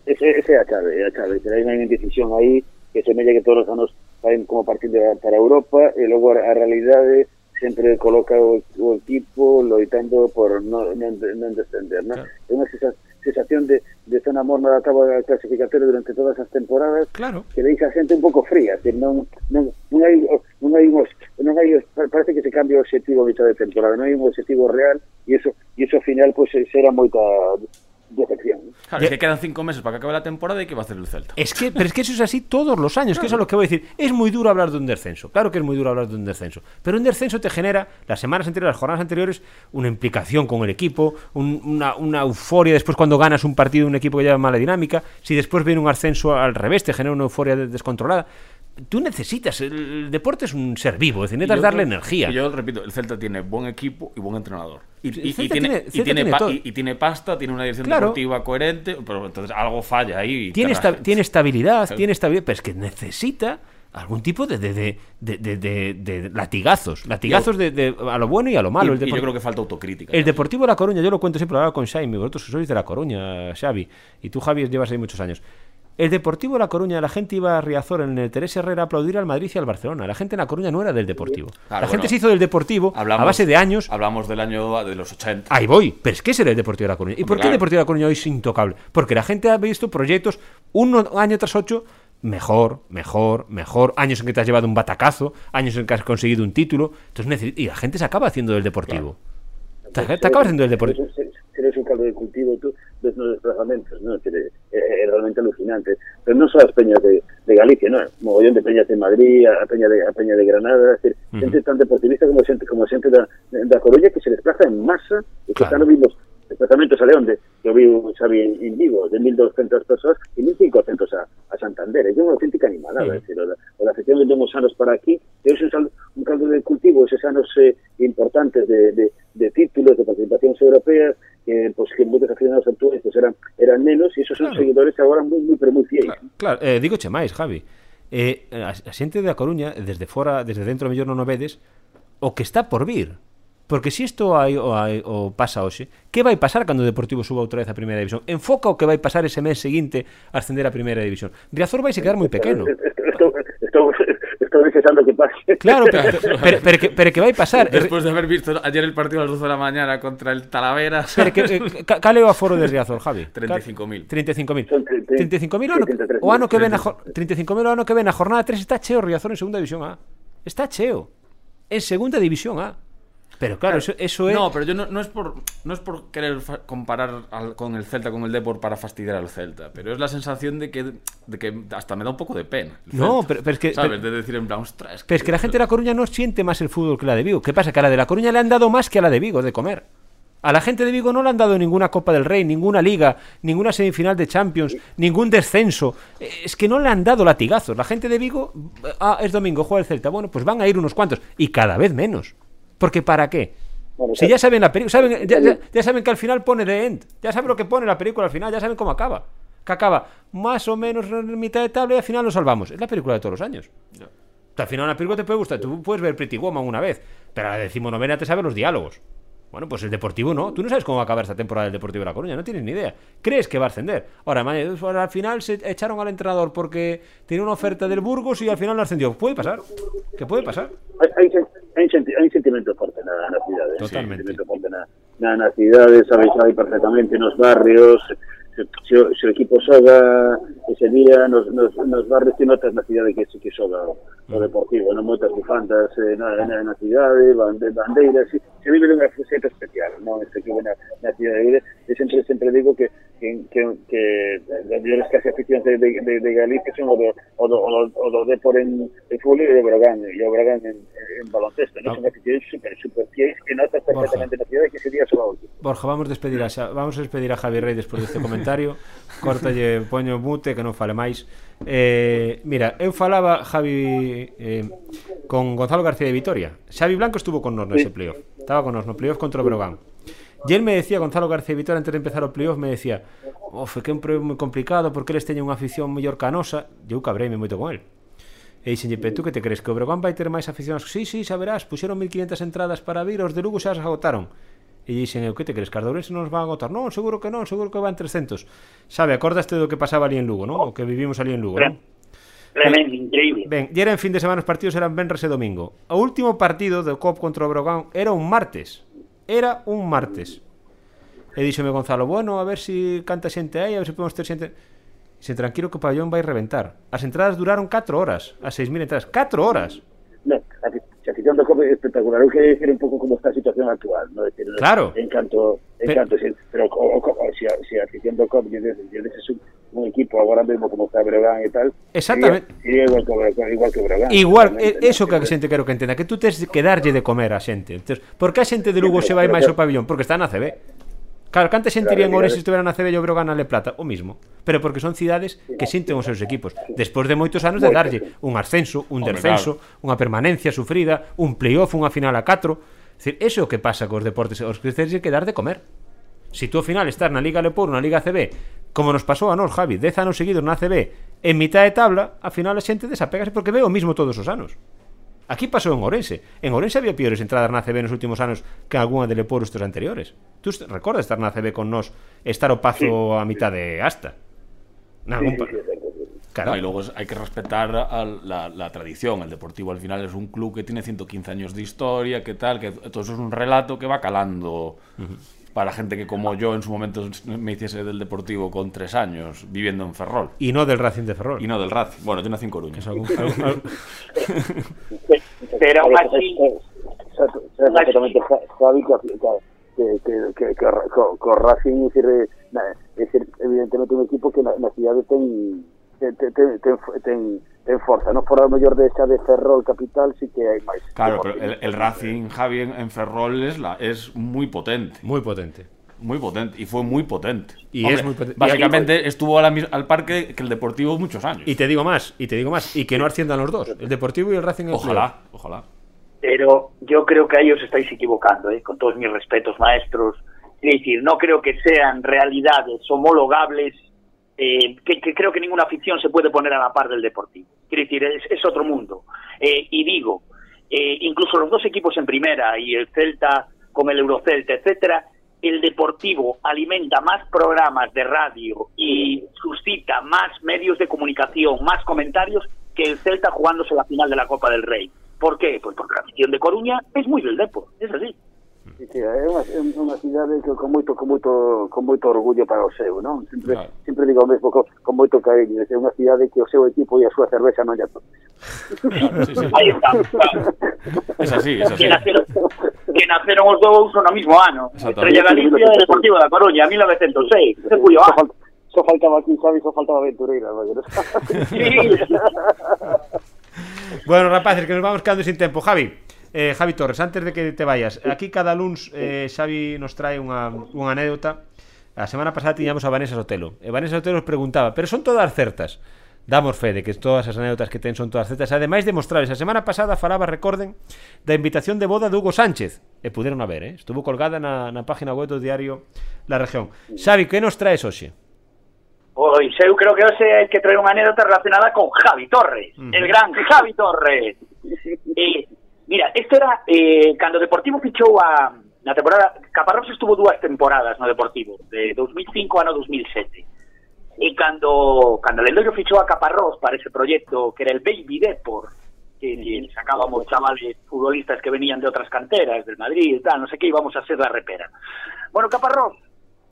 Ese, ese é a chave, é a chave. Pero hai unha indecisión aí que se mella que todos os anos saen como partido para Europa e logo a, realidade sempre coloca o, o equipo loitando por non, non, non descender, ¿no? Claro. É unha sensa- sensación de, de zona morna da tábua clasificatoria durante todas as temporadas Claro. que deixa a xente un pouco fría, que non, non, non hai non hai uns, non hai parece que se cambia o objetivo a mitad de temporada, non hai un objetivo real e iso e iso ao final pues, será moita decepción. Claro, es que quedan cinco meses para que acabe la temporada y ¿qué va a hacer el Celta? Es que, pero es que eso es así todos los años, que eso es lo que voy a decir. Es muy duro hablar de un descenso. Claro que es muy duro hablar de un descenso. Pero un descenso te genera, las semanas anteriores, las jornadas anteriores, una implicación con el equipo, un- una, una euforia después cuando ganas un partido de un equipo que lleva mala dinámica. Si después viene un ascenso al revés, te genera una euforia de- descontrolada. Tú necesitas, el, el deporte es un ser vivo, es decir, necesitas yo darle creo- energía. Yo repito, el Celta tiene buen equipo y buen entrenador. Y, y- tiene, y, tiene tiene pa- y- tiene pasta, tiene una dirección Claro. deportiva coherente, pero entonces algo falla ahí. tiene, esta- tiene estabilidad, Claro. tiene estabilidad, pero es que necesita algún tipo de, de, de, de- latigazos. Latigazos de, de- a lo bueno y a lo malo. Y- el yo creo que falta autocrítica. el también. Deportivo de La Coruña, yo lo cuento siempre, hablaba con Xaime, vosotros sois de La Coruña, Xavi, y tú, Javi, llevas ahí muchos años. El Deportivo de La Coruña, la gente iba a Riazor en el Teresa Herrera a aplaudir al Madrid y al Barcelona. La gente en La Coruña no era del Deportivo. Claro, la gente se hizo del Deportivo Hablamos- a base de años. Hablamos del año de los 80. Ahí voy, pero es que ese era el Deportivo de La Coruña. ¿Y por qué claro. el Deportivo de La Coruña hoy es intocable? Porque la gente ha visto proyectos uno año tras ocho, mejor, mejor, mejor, años en que te has llevado un batacazo, años en que has conseguido un título, entonces y la gente se acaba haciendo del Deportivo. Te, te acabas haciendo del Deportivo. Eres un- Eres un caldo de cultivo tú dos los desplazamientos, ¿no? Que es, es realmente alucinante. Pero no solo las peñas de, de Galicia, ¿no? Mogollón de peñas de Madrid, a peña de, a peña de Granada, es decir, gente tan deportivista como xente, como xente da, da Coruña que se desplaza en masa e que están vimos desplazamentos a León de, que eu vi un Xavi en, en Vigo de 1.200 persoas e 1.500 a, a Santander. É unha auténtica animalada. Sí. É decir, o da, o da afección de uns anos para aquí, e ese é un, un caldo de cultivo, esos anos eh, importantes de, de, de títulos, de participacións europeas, que, pues, que muitos aficionados actuales pues, eran, eran menos e esos claro. son seguidores agora moi, moi, pero moi fiéis. Claro, claro. Eh, digo che máis, Javi. Eh, a, a xente da Coruña, desde fora, desde dentro, mellor non o vedes, o que está por vir. Porque se si isto hai, o, hai, o pasa hoxe, que vai pasar cando o Deportivo suba outra vez a primeira división? Enfoca o que vai pasar ese mes seguinte a ascender a primeira división. Riazor vai se quedar moi pequeno. Estou, estou, estou deseando que pase. Claro, pero, pero, pero, que, pero que vai pasar. Después de haber visto ayer el partido a las 12 de la mañana contra el Talavera. Pero que, eh, ca- cal é o aforo de Riazor, Javi? 35.000. 35.000. Son tre- tre- 35.000 o ano, 33.000. o ano que ven a jor- 35.000 o ano que ven a jornada 3 está cheo Riazor en segunda división A. Está cheo. En segunda división A. Pero claro, eso, eso é No, pero yo no, no es por no es por querer comparar al- con el Celta con el Depor para fastidiar al Celta, pero es la sensación de que de que hasta me da un poco de pena. No, pero- pero es que- sabes, pero- de decir en plan, ostras, Pero es que la gente de La Coruña no siente más el fútbol que la de Vigo. ¿Qué pasa? Que a la de La Coruña le han dado más que a la de Vigo de comer. A la gente de Vigo no le han dado ninguna Copa del Rey, ninguna liga, ninguna semifinal de Champions, ningún descenso. Eh, Es que no le han dado latigazos. La gente de Vigo, ah, es domingo, juega el Celta. Bueno, pues van a ir unos cuantos. Y cada vez menos. Porque ¿para qué? Bueno, Si ya saben la película, saben, ya, ya- ya saben que al final pone The End. Ya saben lo que pone la película al final, ya saben cómo acaba. Que acaba más o menos en mitad de tabla y al final lo salvamos. Es la película de todos los años. Al final una película te puede gustar. Tú puedes ver Pretty Woman una vez, pero a la decimonovena te sabes los diálogos. Bueno, pues el Deportivo no. Tú no sabes cómo va a acabar esta temporada el Deportivo de La Coruña, no tienes ni idea. Crees que va a ascender. Ahora, al final se echaron al entrenador porque tiene una oferta del Burgos y al final lo ascendió. Puede pasar. ¿Qué puede pasar? Hay, hay, hay sentimiento fuerte nada na cidade. Totalmente. Sentimiento fuerte na, na, na cidade, sabes, sabe perfectamente nos barrios, se, se, se o equipo xoga ese día nos, nos, nos barrios que notas na cidade que, que xoga o, o mm. Deportivo, non moitas bufandas eh, na, na, na cidade, bande, bandeiras, se, se vive dunha xeta especial, non se vive na, na cidade. E sempre, sempre digo que que, que, que as mellores casi aficións de, de, de, de Galicia son o do, o do, o do, o do Depor en, en fútbol e o Bragán, e o Bragán en, en baloncesto, non? Ah. Son aficións super, super fiéis que notas perfectamente na cidade que sería só outro. Borja, vamos despedir a vamos a despedir a Javi Rey despois deste comentario. Córtalle, poño mute que non fale máis. Eh, mira, eu falaba Javi eh, con Gonzalo García de Vitoria. Xavi Blanco estuvo con nos nese sí. playoff. Estaba con nos no playoff contra o Bragán. E él me decía, Gonzalo García Vitor, antes de empezar o playoff, me decía, of, que é un playoff moi complicado, porque eles teñen unha afición mellor canosa. E eu cabreime moito con él. E dixenlle, pero tú que te crees que o Breogán vai ter máis aficionados? Sí, sí, xa verás, puxeron 1500 entradas para vir, os de Lugo xa se agotaron. E dixen, eu que te crees, que as non nos van a agotar? Non, seguro que non, seguro que van 300. Sabe, acordaste do que pasaba ali en Lugo, non? O que vivimos ali en Lugo, non? Tremendo, increíble. Ben, e era en fin de semana os partidos eran venres e domingo. O último partido do COP contra o Breogán era un martes. Era un martes. E díxome Gonzalo, bueno, a ver si canta xente aí, a ver se podemos ter xente... Se tranquilo que o pabellón vai reventar. As entradas duraron 4 horas, as 6.000 entradas. 4 horas! No, a situación do COP é espectacular. Eu quería decir un pouco como está a situación actual, no? Decir, claro. En canto, en pero, canto, sí, pero o, o, o, si, a, si a afición do COP lle deses un, un equipo ahora mismo como está Breogán e tal. Exactamente. E, igual que Igual, que Breogán, igual eh, eso que a xente quero que entenda, que tú tes que darlle de comer a xente. Entonces, por que a xente de Lugo se vai máis ao pabellón? Porque está na CB. Claro, que antes sentirían claro, ores se estuveran na CB e o Brogan na Le Plata, o mismo. Pero porque son cidades que sinten os seus equipos. Despois de moitos anos de darlle un ascenso, un descenso, unha permanencia sufrida, un playoff, unha final a 4. Decir, eso é o que pasa cos deportes. Os criterios que dar de comer. Si tú ao final estás na Liga Lepor, na Liga CB, como nos pasou a nós, Javi, 10 anos seguidos na CB, en mitad de tabla, ao final a xente desapégase porque ve o mismo todos os anos. Aquí pasou en Ourense. En Ourense había piores entradas na CB nos últimos anos que algunha de Leporo estos anteriores. Tú recordas estar na CB con nós, estar o pazo sí. a mitad de hasta. Nalgún sí, sí, Claro. No, y luego hay que respetar a la, la, tradición. El Deportivo al final es un club que tiene 115 años de historia, que tal, que todo eso es un relato que va calando. Uh -huh para gente que como yo en su momento me hiciese del Deportivo con tres años viviendo en Ferrol. Y no del Racing de Ferrol. Y no del Racing. Bueno, tiene cinco Coruña. Pero así... Exactamente, Javi, que, que, que, que, con Racing es decir, es evidentemente un equipo que ten ten, ten, ten, ten en forza, non fora o mellor de esa de Ferrol capital sí que hai máis. Claro, pero el, el Racing Javi en, en Ferrol es, la, es muy potente. Muy potente. Muy potente, y fue muy potente. Y Hombre, es muy potente. Básicamente y estuvo la, al parque que el Deportivo muchos años. Y te digo más, y te digo más, y que no asciendan los dos, el Deportivo y el Racing. Ojalá, ojalá. Pero yo creo que ahí os estáis equivocando, ¿eh? con todos mis respetos, maestros. Es decir, no creo que sean realidades homologables eh, que, que, creo que ninguna afición se puede poner a la par del Deportivo. Quiere decir, es, otro mundo. Eh, y digo, eh, incluso los dos equipos en primera y el Celta con el Eurocelta, etcétera, el Deportivo alimenta más programas de radio y suscita más medios de comunicación, más comentarios que el Celta jugándose la final de la Copa del Rey. ¿Por qué? Pues porque la afición de Coruña es muy del Deportivo, es así. Sí, sí, é unha, unha cidade que con moito con moito con moito orgullo para o seu, non? Sempre claro. sempre digo o mesmo con, con moito cariño, é unha cidade que o seu equipo e a súa cervexa non lle toques. Claro, sí, sí. Aí está. Claro. Es así, es así. Que naceron, que naceron os dous no mismo ano. Estrella Galicia e Deportivo da Coruña, 1906. Se puyo, ah. Só faltaba aquí, Xavi, só faltaba Aventureira, Sí. bueno, rapaces, que nos vamos quedando sin tempo. Javi, Eh, Javi Torres, antes de que te vayas, aquí cada luns eh, Xavi nos trae unha, unha anécdota. A semana pasada tiñamos a Vanessa Sotelo. E Vanessa Sotelo nos preguntaba, pero son todas certas? Damos fe de que todas as anécdotas que ten son todas certas. Ademais de mostrarles, a semana pasada falaba, recorden, da invitación de boda de Hugo Sánchez. E puderon a ver, eh? estuvo colgada na, na página web do diario La Región. Xavi, que nos traes hoxe? Pois eu creo que hoxe hai que traer unha anécdota relacionada con Javi Torres, uh -huh. el gran Javi Torres. Mira, esto era eh, cando Deportivo fichou a na temporada Caparrós estuvo dúas temporadas no Deportivo, de 2005 ano 2007. E cando cando Lendoiro fichou a Caparrós para ese proxecto que era el Baby Depor, que, que sacábamos chavales futbolistas que venían de otras canteras, del Madrid, tal, no sé qué, íbamos a ser la repera. Bueno, Caparrós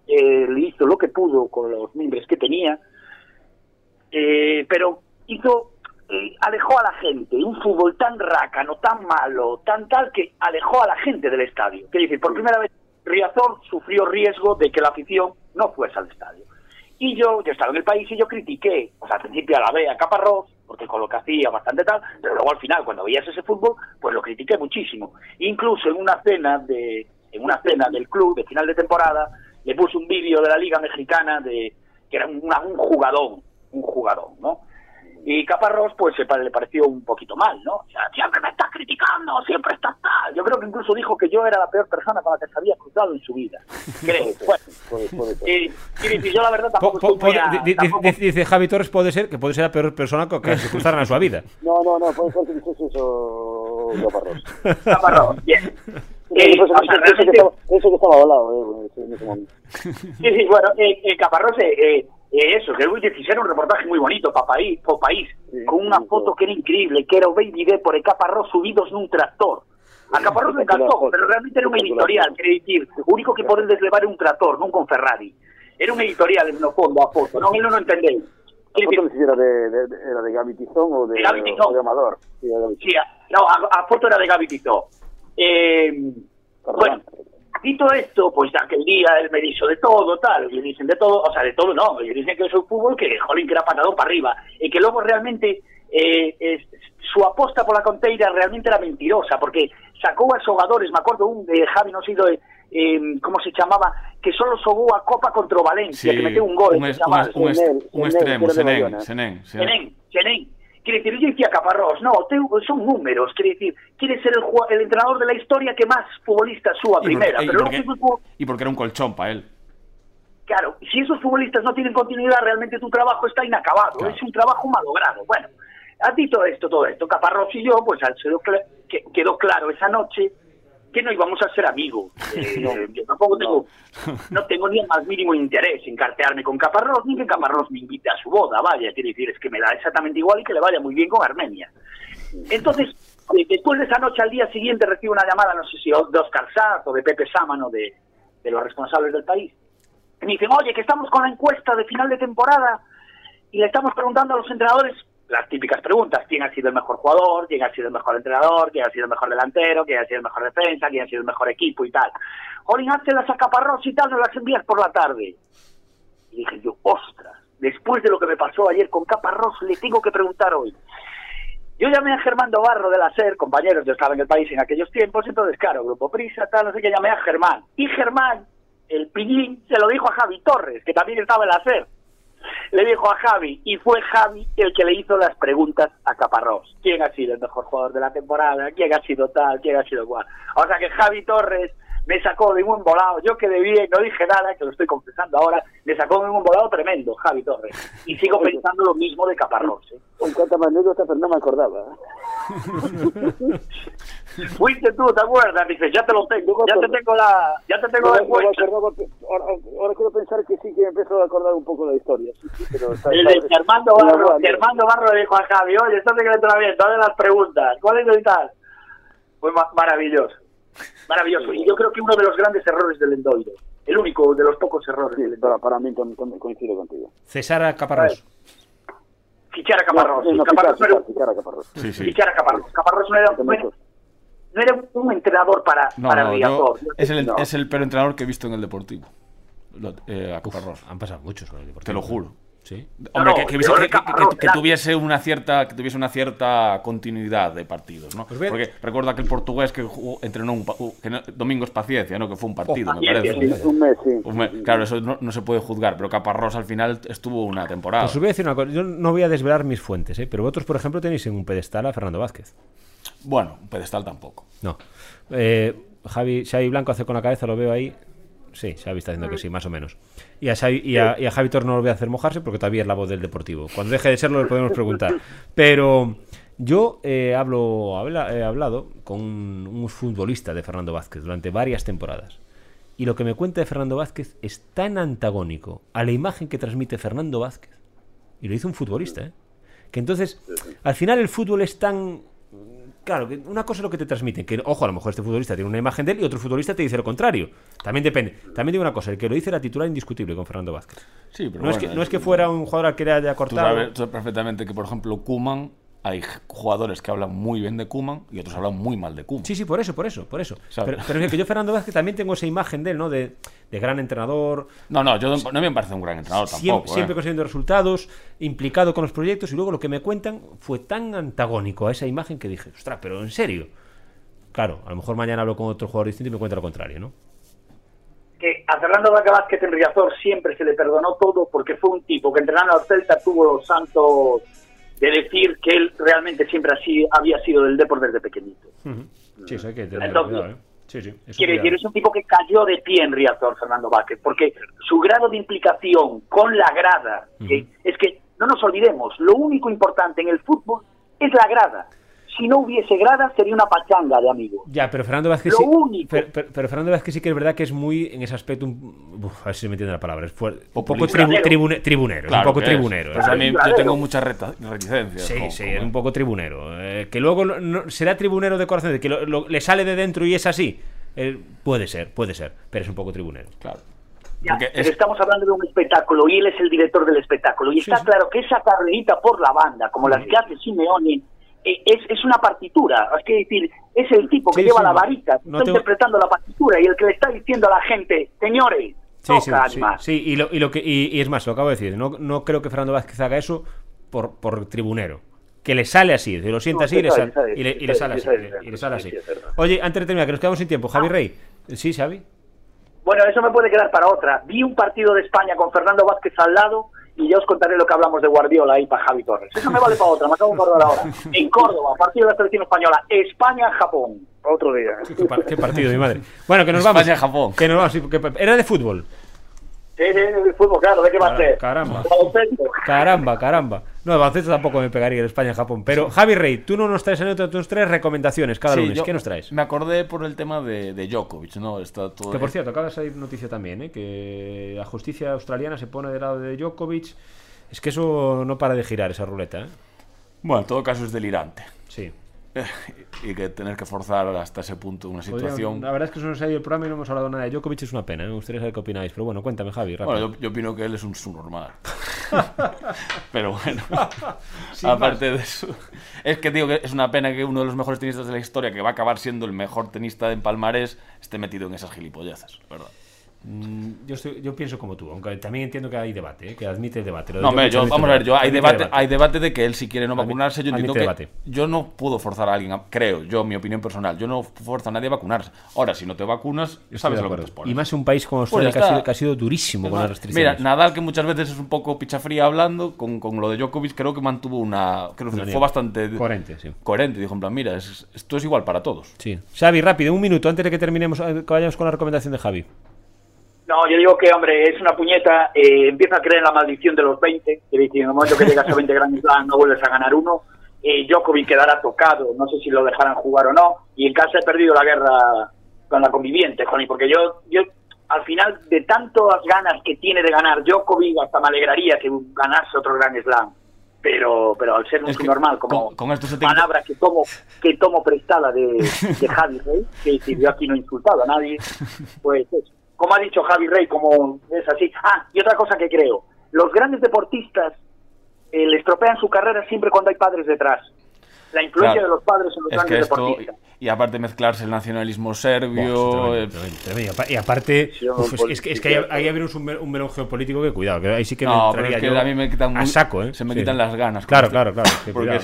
eh, hizo lo que pudo con los miembros que tenía, eh, pero hizo eh, alejó a la gente, un fútbol tan rácano, tan malo, tan tal que alejó a la gente del estadio. Quiere decir, por primera vez Riazor sufrió riesgo de que la afición no fuese al estadio. Y yo, yo estaba en el país y yo critiqué, o sea, al principio a la vez a Caparrós, porque con lo que hacía bastante tal, pero luego al final, cuando veías ese fútbol, pues lo critiqué muchísimo. Incluso en una cena de en una cena del club de final de temporada, le puse un vídeo de la Liga Mexicana de que era un, un jugadón, un jugadón, ¿no? Y Caparrós, pues se le pareció un poquito mal, ¿no? O sea, siempre me estás criticando, siempre estás tal. Yo creo que incluso dijo que yo era la peor persona con la que se había cruzado en su vida. Creo. bueno, y, y, yo la verdad tampoco po, po, a, di, tampoco... Dice Javi Torres, puede ser que puede ser la peor persona con que se cruzaran a su vida. No, no, no, puede ser que dijese eso Caparrós. Caparrós, bien. Eh, eso, o sea, realmente... que estaba, eso que estaba volado, eh, en ese momento. Sí, sí, bueno, eh, eh, Caparrós, eh, eh, eso, que 16 era un reportaje muy bonito para país, pa país sí, con una foto que era increíble, que era Baby D por el Caparrós subidos nun tractor. A Caparrós le encantó, pero realmente era un editorial, quer dicir, o único que podedes levar é un tractor, non con Ferrari. Era un editorial no fondo a foto, non entendeu. A foto si era de, de, era de Gaby Tizón ou de, Gaby Tizón. O de Amador. Sí, Gaby. a, no, a, a foto era de Gaby Tizón. Eh, bueno, Dito esto, pues aquel día él me dijo de todo, tal, y dicen de todo, o sea, de todo no, y dicen que es un fútbol que, jolín, que era patadón para arriba, y que luego realmente eh, su aposta por la conteira realmente era mentirosa, porque sacó a xogadores, me acuerdo un de Javi, no sé eh, como se chamaba, que solo xogou a Copa contra Valencia, sí, que meteu un gol. Un, es, un, un, un, extremo, Senén, Senén, Senén, Quiere decir, yo decía Caparrós, no, te, son números, quiere decir, quiere ser el, el entrenador de la historia que más futbolistas suba primera. Y, pero porque, luego, y porque era un colchón para él. Claro, si esos futbolistas no tienen continuidad, realmente tu trabajo está inacabado, claro. es un trabajo malogrado. Bueno, has dicho esto, todo esto, Caparrós y yo, pues quedó claro esa noche que no íbamos a ser amigos. Eh, no, yo tampoco tengo, no. no. tengo ni el más mínimo interés en cartearme con Caparrós, ni que Caparrós me invite a su boda, vaya, quiere decir, es que me da exactamente igual y que le vaya muy bien con Armenia. Entonces, eh, después de esa noche, al día siguiente, recibo una llamada, no sé si de Oscar Saz o de Pepe Sámano, de, de los responsables del país. Y me dicen, oye, que estamos con la encuesta de final de temporada y le estamos preguntando a los entrenadores las típicas preguntas, quién ha sido el mejor jugador, quién ha sido el mejor entrenador, quién ha sido el mejor delantero, quién ha sido el mejor defensa, quién ha sido el mejor equipo y tal. Jolín, hazte las a Caparrós y tal, no las envías por la tarde. Y dije yo, ostras, después de lo que me pasó ayer con Caparrós, le tengo que preguntar hoy. Yo llamé a Germán Dobarro de la SER, compañeros, yo estaba en el país en aquellos tiempos, entonces, claro, Grupo Prisa, tal, no sé qué, llamé a Germán. Y Germán, el pillín, se lo dijo a Javi Torres, que también estaba en la SER le dijo a Javi y fue Javi el que le hizo las preguntas a Caparrós. ¿Quién ha sido el mejor jugador de la temporada? ¿Quién ha sido tal? ¿Quién ha sido cual? O sea que Javi Torres me sacó de un volado. Yo quedé bien, no dije nada, que lo estoy confesando ahora. Me sacó de un volado tremendo, Javi Torres. Y sigo pensando lo mismo de Caparrós. ¿eh? En cuanto a anécdotas, pero no me acordaba. Fuiste tú, ¿te acuerdas? Dices, ya te lo tengo, ya te tengo la, ya te tengo no, la no ahora, ahora, quiero pensar que sí que empezó a acordar un poco la historia. Sí, sí, pero está, el de Armando Barro, Armando Barro le dijo a Javi, oye, estás en el entrenamiento, dale las preguntas, ¿cuál es el tal? Fue ma maravilloso, maravilloso. Y yo creo que uno de los grandes errores del Endoiro, el único de los pocos errores. Sí, para, para mí coincido contigo. César Caparrós. Fichar a Caparrós. No, no, Caparrós fichar, fichar a Caparrós. Sí, sí. Fichar a Caparrós. Caparrós no era, no era un entrenador para, no, para yo, es, el, no. es el peor entrenador que he visto en el Deportivo. Lo, eh, a Caparrós. Han pasado muchos con el Deportivo. Te lo juro. Sí. Hombre, que, que, que, que, que, tuviese una cierta que tuviese una cierta continuidad de partidos, ¿no? Pues Porque recuerda que el portugués que jugó, entrenó un que no, Domingos Paciencia, ¿no? Que fue un partido, oh, me parece. Un mes, sí. Un mes, claro, eso no, no, se puede juzgar, pero Caparrós al final estuvo una temporada. Pues os voy a decir una cosa, yo no voy a desvelar mis fuentes, ¿eh? pero vosotros, por ejemplo, tenéis en un pedestal a Fernando Vázquez. Bueno, un pedestal tampoco. No. Eh, Javi, Xavi Blanco hace con la cabeza, lo veo ahí. Sí, Xavi está diciendo que sí, más o menos. Y a, Xavi, y, a, y a Javi Tor no lo voy a hacer mojarse porque todavía es la voz del Deportivo. Cuando deje de serlo le podemos preguntar. Pero Yo eh, hablo, habla- he hablado con un, un futbolista de Fernando Vázquez durante varias temporadas. Y lo que me cuenta de Fernando Vázquez es tan antagónico a la imagen que transmite Fernando Vázquez. Y lo hizo un futbolista, ¿eh? Que entonces, al final el fútbol es tan... Claro, que una cosa es lo que te transmiten, que ojo, a lo mejor este futbolista tiene una imagen de él y otro futbolista te dice lo contrario. También depende. También digo una cosa, el que lo dice era titular indiscutible con Fernando Vázquez. Sí, pero No, es bueno, que, no es que fuera un jugador al que le haya Tú cortado. sabes, tú sabes perfectamente que, por ejemplo, Kuman, hay jugadores que hablan muy bien de Kuman y otros hablan muy mal de Kuman. Sí, sí, por eso, por eso, por eso. Pero, pero es que yo, Fernando Vázquez, también tengo esa imagen de él, ¿no? De, de gran entrenador, No, no, yo no, no me parece un gran entrenador siempre, tampoco. siempre ¿eh? consiguiendo resultados, implicado con los proyectos, y luego lo que me cuentan fue tan antagónico a esa imagen que dije, ostras, pero en serio. Claro, a lo mejor mañana hablo con otro jugador distinto y me cuenta lo contrario, ¿no? que a Fernando Vaca Vázquez en Riazor siempre se le perdonó todo porque fue un tipo que entrenando al Celta tuvo los santos de decir que él realmente siempre así había sido del deporte desde pequeñito. Sí, eso hay que Entonces, cuidado, ¿eh? Sí, sí. eso Quiere cuidado. decir, es un tipo que cayó de pie en Riazor, Fernando Vázquez, porque su grado de implicación con la grada, es que no nos olvidemos, lo único importante en el fútbol es la grada. Si no hubiese grada, sería una pachanga de amigos. Ya, pero Fernando Vázquez Lo sí. único. Pero, pero- pero Fernando Vázquez sí que es verdad que es muy, en ese aspecto, un, uf, a ver si me entiende la palabra, es un poco tribu- tribune- tribunero, es un poco tribunero. Pero ¿eh? también yo tengo muchas reta- reticencias. Sí, sí, es un poco tribunero. Eh, que luego no- no- será tribunero de corazón, de que lo- lo- le sale de dentro y es así. Eh, puede ser, puede ser, pero es un poco tribunero. Claro. Ya, pero es- estamos hablando de un espectáculo y él es el director del espectáculo. Y está sí. claro que esa carrerita por la banda, como las que hace Simeone, es, es una partitura. Es que decir, es el tipo que Sí, lleva sí, la varita, no está interpretando la partitura y el que le está diciendo a la gente, señores, Sí, toca, sí, animal". sí, y, lo, y, lo que, y, y es más, lo acabo de decir, no, no creo que Fernando Vázquez haga eso por, por tribunero. Que le sale así, se lo sienta así y le, sale, así. y le- sale sí, así. Oye, antes de terminar, que nos quedamos sin tiempo, Javi Rey. Sí, Xavi. Bueno, eso me puede quedar para otra. Vi un partido de España con Fernando Vázquez al lado y ya os contaré lo que hablamos de Guardiola ahí para Javi Torres. Eso me vale para otra, me acabo de acordar ahora. En Córdoba, partido de la selección española, España-Japón. Otro día. Qué, par- qué partido, mi madre. Bueno, que nos vamos. España-Japón. Que nos vamos, porque era de fútbol. Sí, sí, el fútbol, claro, ¿de qué va a ser? Caramba. Caramba, caramba. No, el baloncesto tampoco me pegaría el España-Japón. Pero, Javi Rey, tú no nos traes anécdotas, tú nos traes recomendaciones cada Sí, lunes. yo ¿Qué nos traes? Me acordé por el tema de, de Djokovic, ¿no? Está todo Que por cierto, acaba de salir noticia también, ¿eh? que la justicia australiana se pone del lado de Djokovic. Es que eso no para de girar, esa ruleta, ¿eh? Bueno, en todo caso es delirante. Sí. y que tener que forzar hasta ese punto una Podría- situación. la verdad es que eso nos ha ido el programa y no hemos hablado nada de Djokovic, es una pena, ¿eh? me gustaría saber qué opináis. Pero bueno, cuéntame, Javi, rápido. Bueno, yo, yo opino que él es un subnormal. Pero bueno, aparte de eso, es que digo que es una pena que uno de los mejores tenistas de la historia, que va a acabar siendo el mejor tenista en Palmarés, esté metido en esas gilipolleces, ¿verdad? Mm, Yo, estoy- yo pienso como tú, aunque también entiendo que hay debate, ¿eh? que admite el debate. Lo No, hombre, yo, vamos a ver, yo hay debate, hay debate de que él si quiere no vacunarse, yo entiendo que debate. yo no puedo forzar a alguien, a- creo, yo, mi opinión personal, yo no fuerzo a nadie a vacunarse. Ahora, si no te vacunas, Estoy sabes lo que te. Y más un país como Pues Australia ya que, ha sido, está. que ha sido durísimo con las Mira, restricciones. Nadal, que muchas veces es un poco pichafría hablando, con, con lo de Djokovic creo que mantuvo una... Creo que Una fue bastante... coherente, sí. Coherente, dijo en plan, mira, es- esto es igual para todos. Sí. Xavi, rápido, un minuto antes de que terminemos, eh, que vayamos con la recomendación de Javi. No, yo digo que, hombre, es una puñeta. Eh, empieza a creer en la maldición de los 20. Es decir, en el momento que llegas a 20 Grand Slam no vuelves a ganar uno. Eh, Djokovic quedará tocado. No sé si lo dejarán jugar o no. Y en casa he perdido la guerra con la conviviente, Joni, porque yo, yo al final, de tantas ganas que tiene de ganar Djokovic, hasta me alegraría que ganase otro Grand Slam. Pero, pero al ser un que normal, como con- con esto se te- palabra que tomo, que tomo prestada de, de Javi Rey, que si yo aquí no he insultado a nadie, pues eso. Como ha dicho Javi Rey, como es así. Ah, y otra cosa que creo, los grandes deportistas eh, le estropean su carrera siempre cuando hay padres detrás. La influencia Claro. de los padres en los Es que grandes esto, deportistas. y aparte mezclarse el nacionalismo serbio... tremendo, eh, tremendo, tremendo. Y apa- Y aparte, Sí, uf, es, que, es que ahí, ahí abrimos un, un melón geopolítico que cuidado, que ahí sí que me No, pero es que yo a mí me quitan a muy- saco, ¿eh? se me Sí. quitan las ganas. Claro, claro, claro. que Porque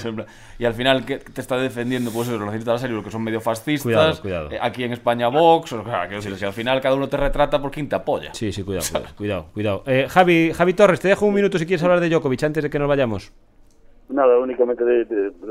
y al final, ¿qué te está defendiendo? Pues eso, los nacionalistas serios, los que son medio fascistas. Cuidado, cuidado. eh, aquí en España, Vox. O sea, quiero decir, si al final cada uno te retrata por quién te apoya. Sí, sí, cuidado, cuidado, cuidado. cuidado. Eh, Javi, Javi Torres, te dejo un minuto si quieres hablar de Djokovic antes de que nos vayamos. Nada, únicamente de,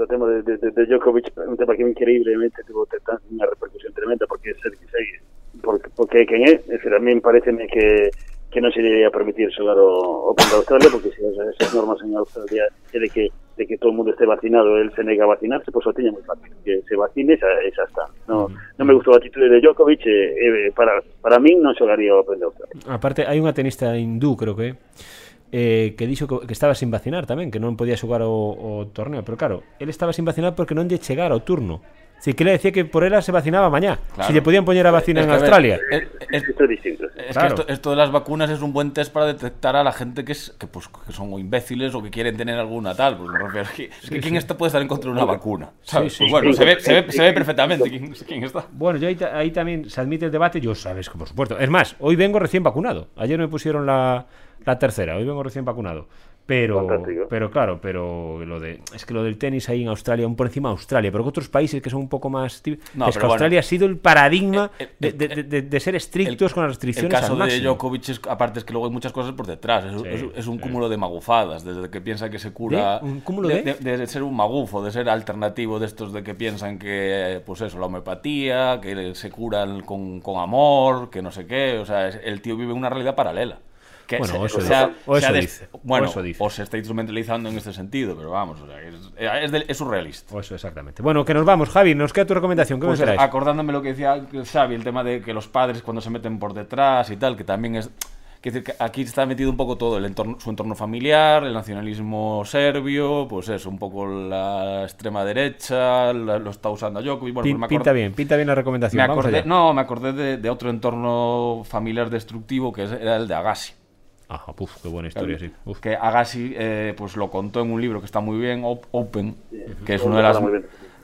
tema de, de, Djokovic, un tema que increíblemente tuvo una repercusión tremenda porque es el que segue, porque, porque quen é, es decir, a mí me parece que que non se debería permitir xogar o, o contra Australia porque se esas, esas normas en Australia de que, de que todo el mundo esté vacinado, él se nega a vacinarse, pues lo tenía muy fácil, que se vacine esa, esa está. No, non me gustou a actitude de Djokovic, eh, eh, para, para min non xogaría o Open de Australia. Aparte, hai unha tenista hindú, creo que eh, que dixo que, que estaba sin vacinar tamén, que non podía xogar o, o torneo, pero claro, él estaba sin vacinar porque non lle chegara o turno. Si que le decía que por ela se vacinaba mañá. Claro. Si le podían poñer a vacina Es en que, a ver, Australia. Es, es- Esto es distinto. es Claro. que esto, esto de las vacunas es un buen test para detectar a la gente que, es, que, pues, que son imbéciles o que quieren tener alguna tal. Pues refiero, es que, es que ¿quién está, puede estar en contra de una vacuna? ¿sabes? sí, Pues bueno, sí. se ve, se ve, se ve perfectamente quién, quién está. Bueno, yo ahí, ahí también se admite el debate, yo sabes que por supuesto. Es más, hoy vengo recién vacunado. Ayer me pusieron la, la tercera, hoy vengo recién vacunado. Pero, Fantástico. pero claro, pero lo de es que lo del tenis ahí en Australia, un por encima de Australia, pero que otros países que son un poco más No, es que bueno. Australia ha sido el paradigma Eh, eh, de, de- de- ser estrictos El- con las El restricciones caso al de. Djokovic, es, aparte es que luego hay muchas cosas por detrás. Es, Sí, es- es un sí. cúmulo de magufadas, desde que piensa que se cura. ¿De? ¿Un cúmulo de? de, ser un magufo, de ser alternativo de estos de que piensan que, pues eso, la homeopatía, que se curan con, con amor, que no sé qué. O sea, es- el tío vive una realidad paralela. Que Bueno, se- eso o sea. O eso dice. O Bueno, eso dice. o se está instrumentalizando en este sentido, pero vamos, o sea, es, es, del- es surrealista. O eso, exactamente. Bueno, que nos vamos, Javi, nos queda tu recomendación. ¿Qué Pues me acordándome lo que decía Xavi, el tema de que los padres cuando se meten por detrás y tal, que también es... Quiero decir que aquí está metido un poco todo, el entorno, su entorno familiar, el nacionalismo serbio, pues eso, un poco la extrema derecha, la- lo está usando a Djokovic. Bueno, Pin- pues me pinta bien, pinta bien la recomendación. Me Vamos acordé, allá. no, me acordé de, de otro entorno familiar destructivo que era el de Agassi. Ajá, puf, qué buena historia, sí. Uf. Que Agassi eh, pues lo contó en un libro que está muy bien, Op- Open, que es, una de las,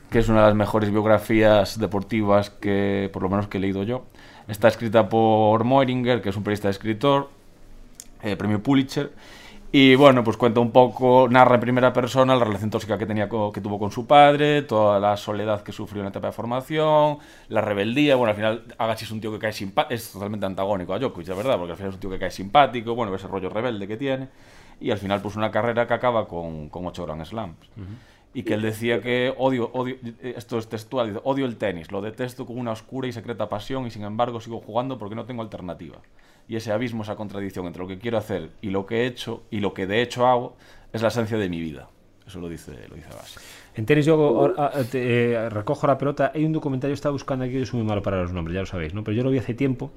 que es una de las mejores biografías deportivas que, por lo menos, que he leído yo. Está escrita por Moiringer, que es un periodista escritor, eh, premio Pulitzer. Y bueno, pues cuenta un poco, narra en primera persona la relación tóxica que, tenía que tuvo con su padre, toda la soledad que sufrió en la etapa de formación, la rebeldía. Bueno, al final Agassi es un tío que cae simpático, es totalmente antagónico a Djokovic, la verdad, porque al final es un tío que cae simpático, bueno, ese rollo rebelde que tiene. Y al final, pues una carrera que acaba con, con ocho Grand Slams. Y que él decía que odio, odio, esto es textual, dice, odio el tenis, lo detesto con una oscura y secreta pasión y sin embargo sigo jugando porque no tengo alternativa. Y ese abismo, esa contradicción entre lo que quiero hacer y lo que he hecho y lo que de hecho hago es la esencia de mi vida. Eso lo dice, lo dice Agassi. En tenis yo ah, te, eh, recojo la pelota. Hay un documental, yo estaba buscando aquí, yo soy muy malo para los nombres, ya lo sabéis, ¿no? Pero yo lo vi hace tiempo.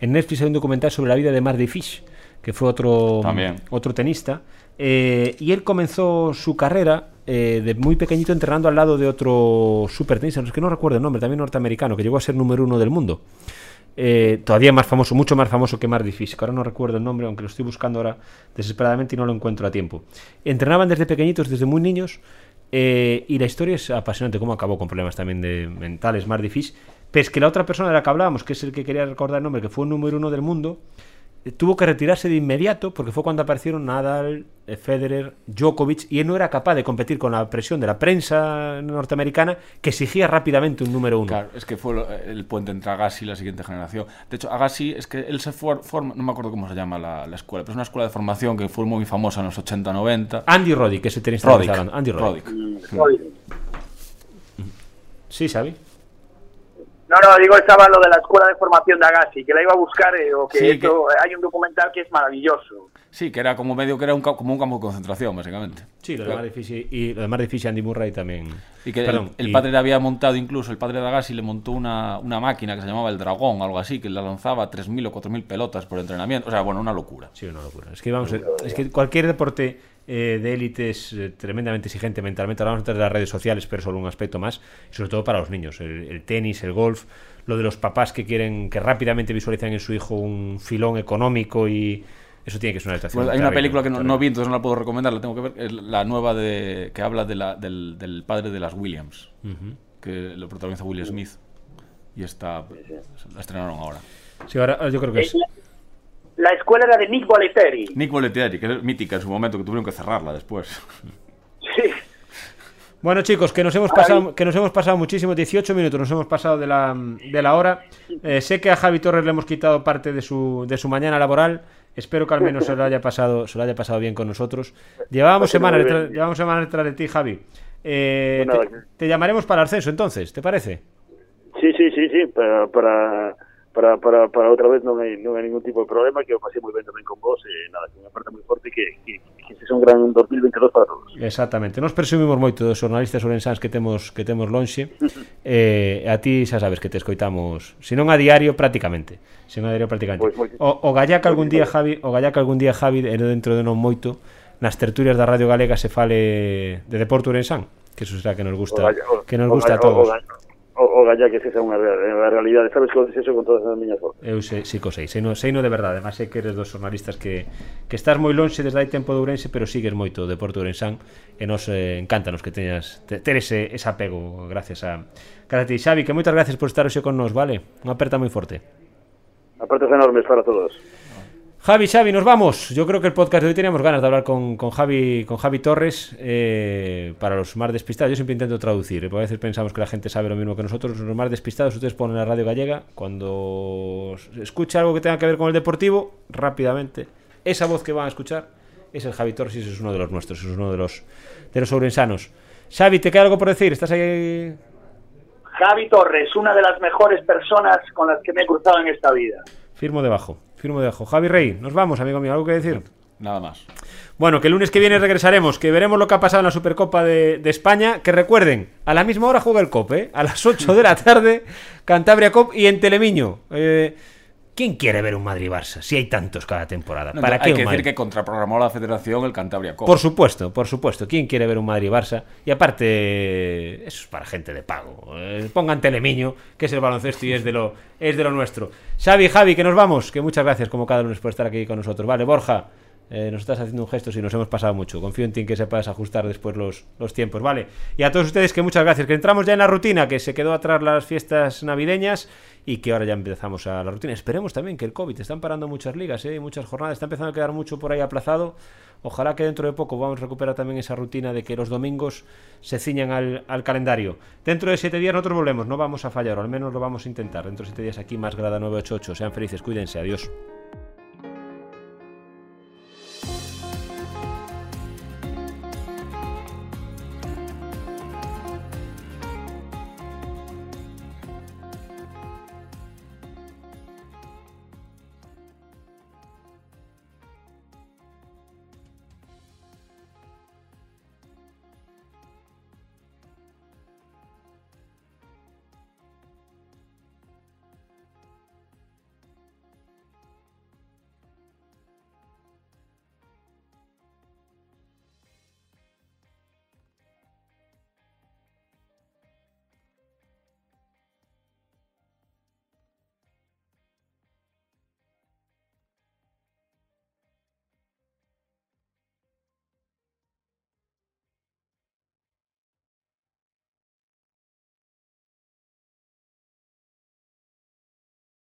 En Netflix hay un documental sobre la vida de Marty Fish, que fue otro, También. otro tenista. Eh, y él comenzó su carrera eh, de muy pequeñito entrenando al lado de otro super tenista, es que no recuerdo el nombre, también norteamericano, que llegó a ser número uno del mundo. Eh, todavía más famoso, mucho más famoso que Marty Fish, ahora no recuerdo el nombre, aunque lo estoy buscando ahora desesperadamente y no lo encuentro a tiempo. Entrenaban desde pequeñitos, desde muy niños, eh, y la historia es apasionante, cómo acabó con problemas también de mentales, Marty Fish. Pero es que la otra persona de la que hablábamos, que es el que quería recordar el nombre, que fue el número uno del mundo, tuvo que retirarse de inmediato porque fue cuando aparecieron Nadal, eh, Federer, Djokovic y él no era capaz de competir con la presión de la prensa norteamericana que exigía rápidamente un número uno. Claro, es que fue lo- el puente entre Agassi y la siguiente generación. De hecho, Agassi es que él se for- forma, no me acuerdo cómo se llama la, la escuela, pero es una escuela de formación que fue muy famosa en los 80-90. Andy Roddick, que es el tenista Roddick. Andy Roddick. Roddick. Sí, ¿sabes? No, no, digo, estaba lo de la escuela de formación de Agassi, que la iba a buscar, eh, o que, Sí, esto- hay un documental que es maravilloso. Sí, que era como medio que era un, como un campo de concentración, básicamente. Sí, lo de más difícil y lo de más difícil Andy Murray también. Y que el- Perdón, el, y- padre le había montado, incluso el padre de Agassi le montó una, una máquina que se llamaba el Dragón, algo así, que le lanzaba 3.000 o 4.000 pelotas por entrenamiento. O sea, bueno, una locura. Sí, una locura. Es que vamos, es que cualquier deporte eh, de élite es eh, tremendamente exigente mentalmente. Ahora vamos a tener las redes sociales, pero solo un aspecto más, y sobre todo para los niños. El, el tenis, el golf, lo de los papás que quieren que rápidamente visualizan en su hijo un filón económico y eso tiene que ser una estación. Pues hay una película que no, no vi, entonces no la puedo recomendar, la tengo que ver, es la nueva de, que habla de la- del, del padre de las Williams, que lo protagoniza Will Smith. Y está, la estrenaron ahora. Sí, ahora yo creo que es. La escuela era de Nick Bollettieri. Nick Bollettieri, que es mítica en su momento, que tuvieron que cerrarla después. Sí. Bueno, chicos, que nos hemos pasado, que nos hemos pasado muchísimo, 18 minutos nos hemos pasado de la, de la hora. Eh, sé que a Javi Torres le hemos quitado parte de su, de su mañana laboral. Espero que al menos se lo haya pasado, se lo haya pasado bien con nosotros. Llevábamos semanas detrás, semanas detrás de ti, Javi. Eh, te, te llamaremos para el ascenso, entonces, ¿te parece? Sí, sí, sí, sí, para, para, para, para, para outra vez non hai, non hai ningún tipo de problema que o pasei moi ben tamén con vos e nada, que unha parte moi forte que, que, que se son gran 2022 para todos. Exactamente, nos presumimos moito dos xornalistas orensáns que temos que temos lonxe. Eh, a ti xa sabes que te escoitamos se non a diario prácticamente. Se non a diario prácticamente. Pois, pues, o, o gallaca algún día Javi o gallaca algún día Javi dentro de non moito nas tertulias da Radio Galega se fale de deporte orensán que eso será que nos gusta o, que nos gusta o, a todos. o, o, o, o galla que esa é unha realidade, sabes que o desexo con todas as miñas forzas. Eu sei, sei que sei, sei, no, sei no de verdade, además sei que eres dos jornalistas que, que estás moi lonxe desde hai tempo de Ourense, pero sigues moito o deporte ourensán e nos eh, encantanos que teñas te, ter ese, eh, ese apego gracias a gracias a ti, Xavi, que moitas gracias por estar hoxe con nos, vale? Unha aperta moi forte. Apertas enormes para todos. Javi, Xavi, nos vamos. Yo creo que el podcast de hoy teníamos ganas de hablar con, con Javi, con Javi Torres eh, para los más despistados. Yo siempre intento traducir. ¿eh? porque A veces pensamos que la gente sabe lo mismo que nosotros. Los más despistados, ustedes ponen la radio gallega. Cuando escucha algo que tenga que ver con el deportivo, rápidamente, esa voz que van a escuchar es el Javi Torres y ese es uno de los nuestros, es uno de los, de los ourensanos. Xavi, ¿te queda algo por decir? ¿Estás ahí? Javi Torres, una de las mejores personas con las que me he cruzado en esta vida. Firmo debajo, firmo debajo. Javi Rey, nos vamos, amigo mío. ¿Algo que decir? Nada más. Bueno, que el lunes que viene regresaremos, que veremos lo que ha pasado en la Supercopa de, de España. Que recuerden, a la misma hora juega el COP, ¿eh? A las 8 de la tarde, Cantabria COP y en Telemiño. Eh, ¿Quién quiere ver un Madrid-Barça? Si hay tantos cada temporada. No, ¿Para hay qué que un decir que contraprogramó la federación el Cantabria Cup. Por supuesto, por supuesto. ¿Quién quiere ver un Madrid-Barça? Y aparte, eso es para gente de pago. Eh, pongan Telemiño, que es el baloncesto y es de lo, es de lo nuestro. Xavi, Javi, que nos vamos. Que muchas gracias, como cada lunes, por estar aquí con nosotros. Vale, Borja, eh, nos estás haciendo un gesto si nos hemos pasado mucho. Confío en ti en que sepas ajustar después los, los tiempos, ¿vale? Y a todos ustedes, que muchas gracias. Que entramos ya en la rutina, que se quedó atrás las fiestas navideñas y que ahora ya empezamos a la rutina. Esperemos también que el COVID están parando muchas ligas, ¿eh? y muchas jornadas, está empezando a quedar mucho por ahí aplazado. Ojalá que dentro de poco vamos a recuperar también esa rutina de que los domingos se ciñan al, al calendario. Dentro de siete días nosotros volvemos, no vamos a fallar, o al menos lo vamos a intentar. Dentro de siete días aquí, más grada 988. Sean felices, cuídense, adiós.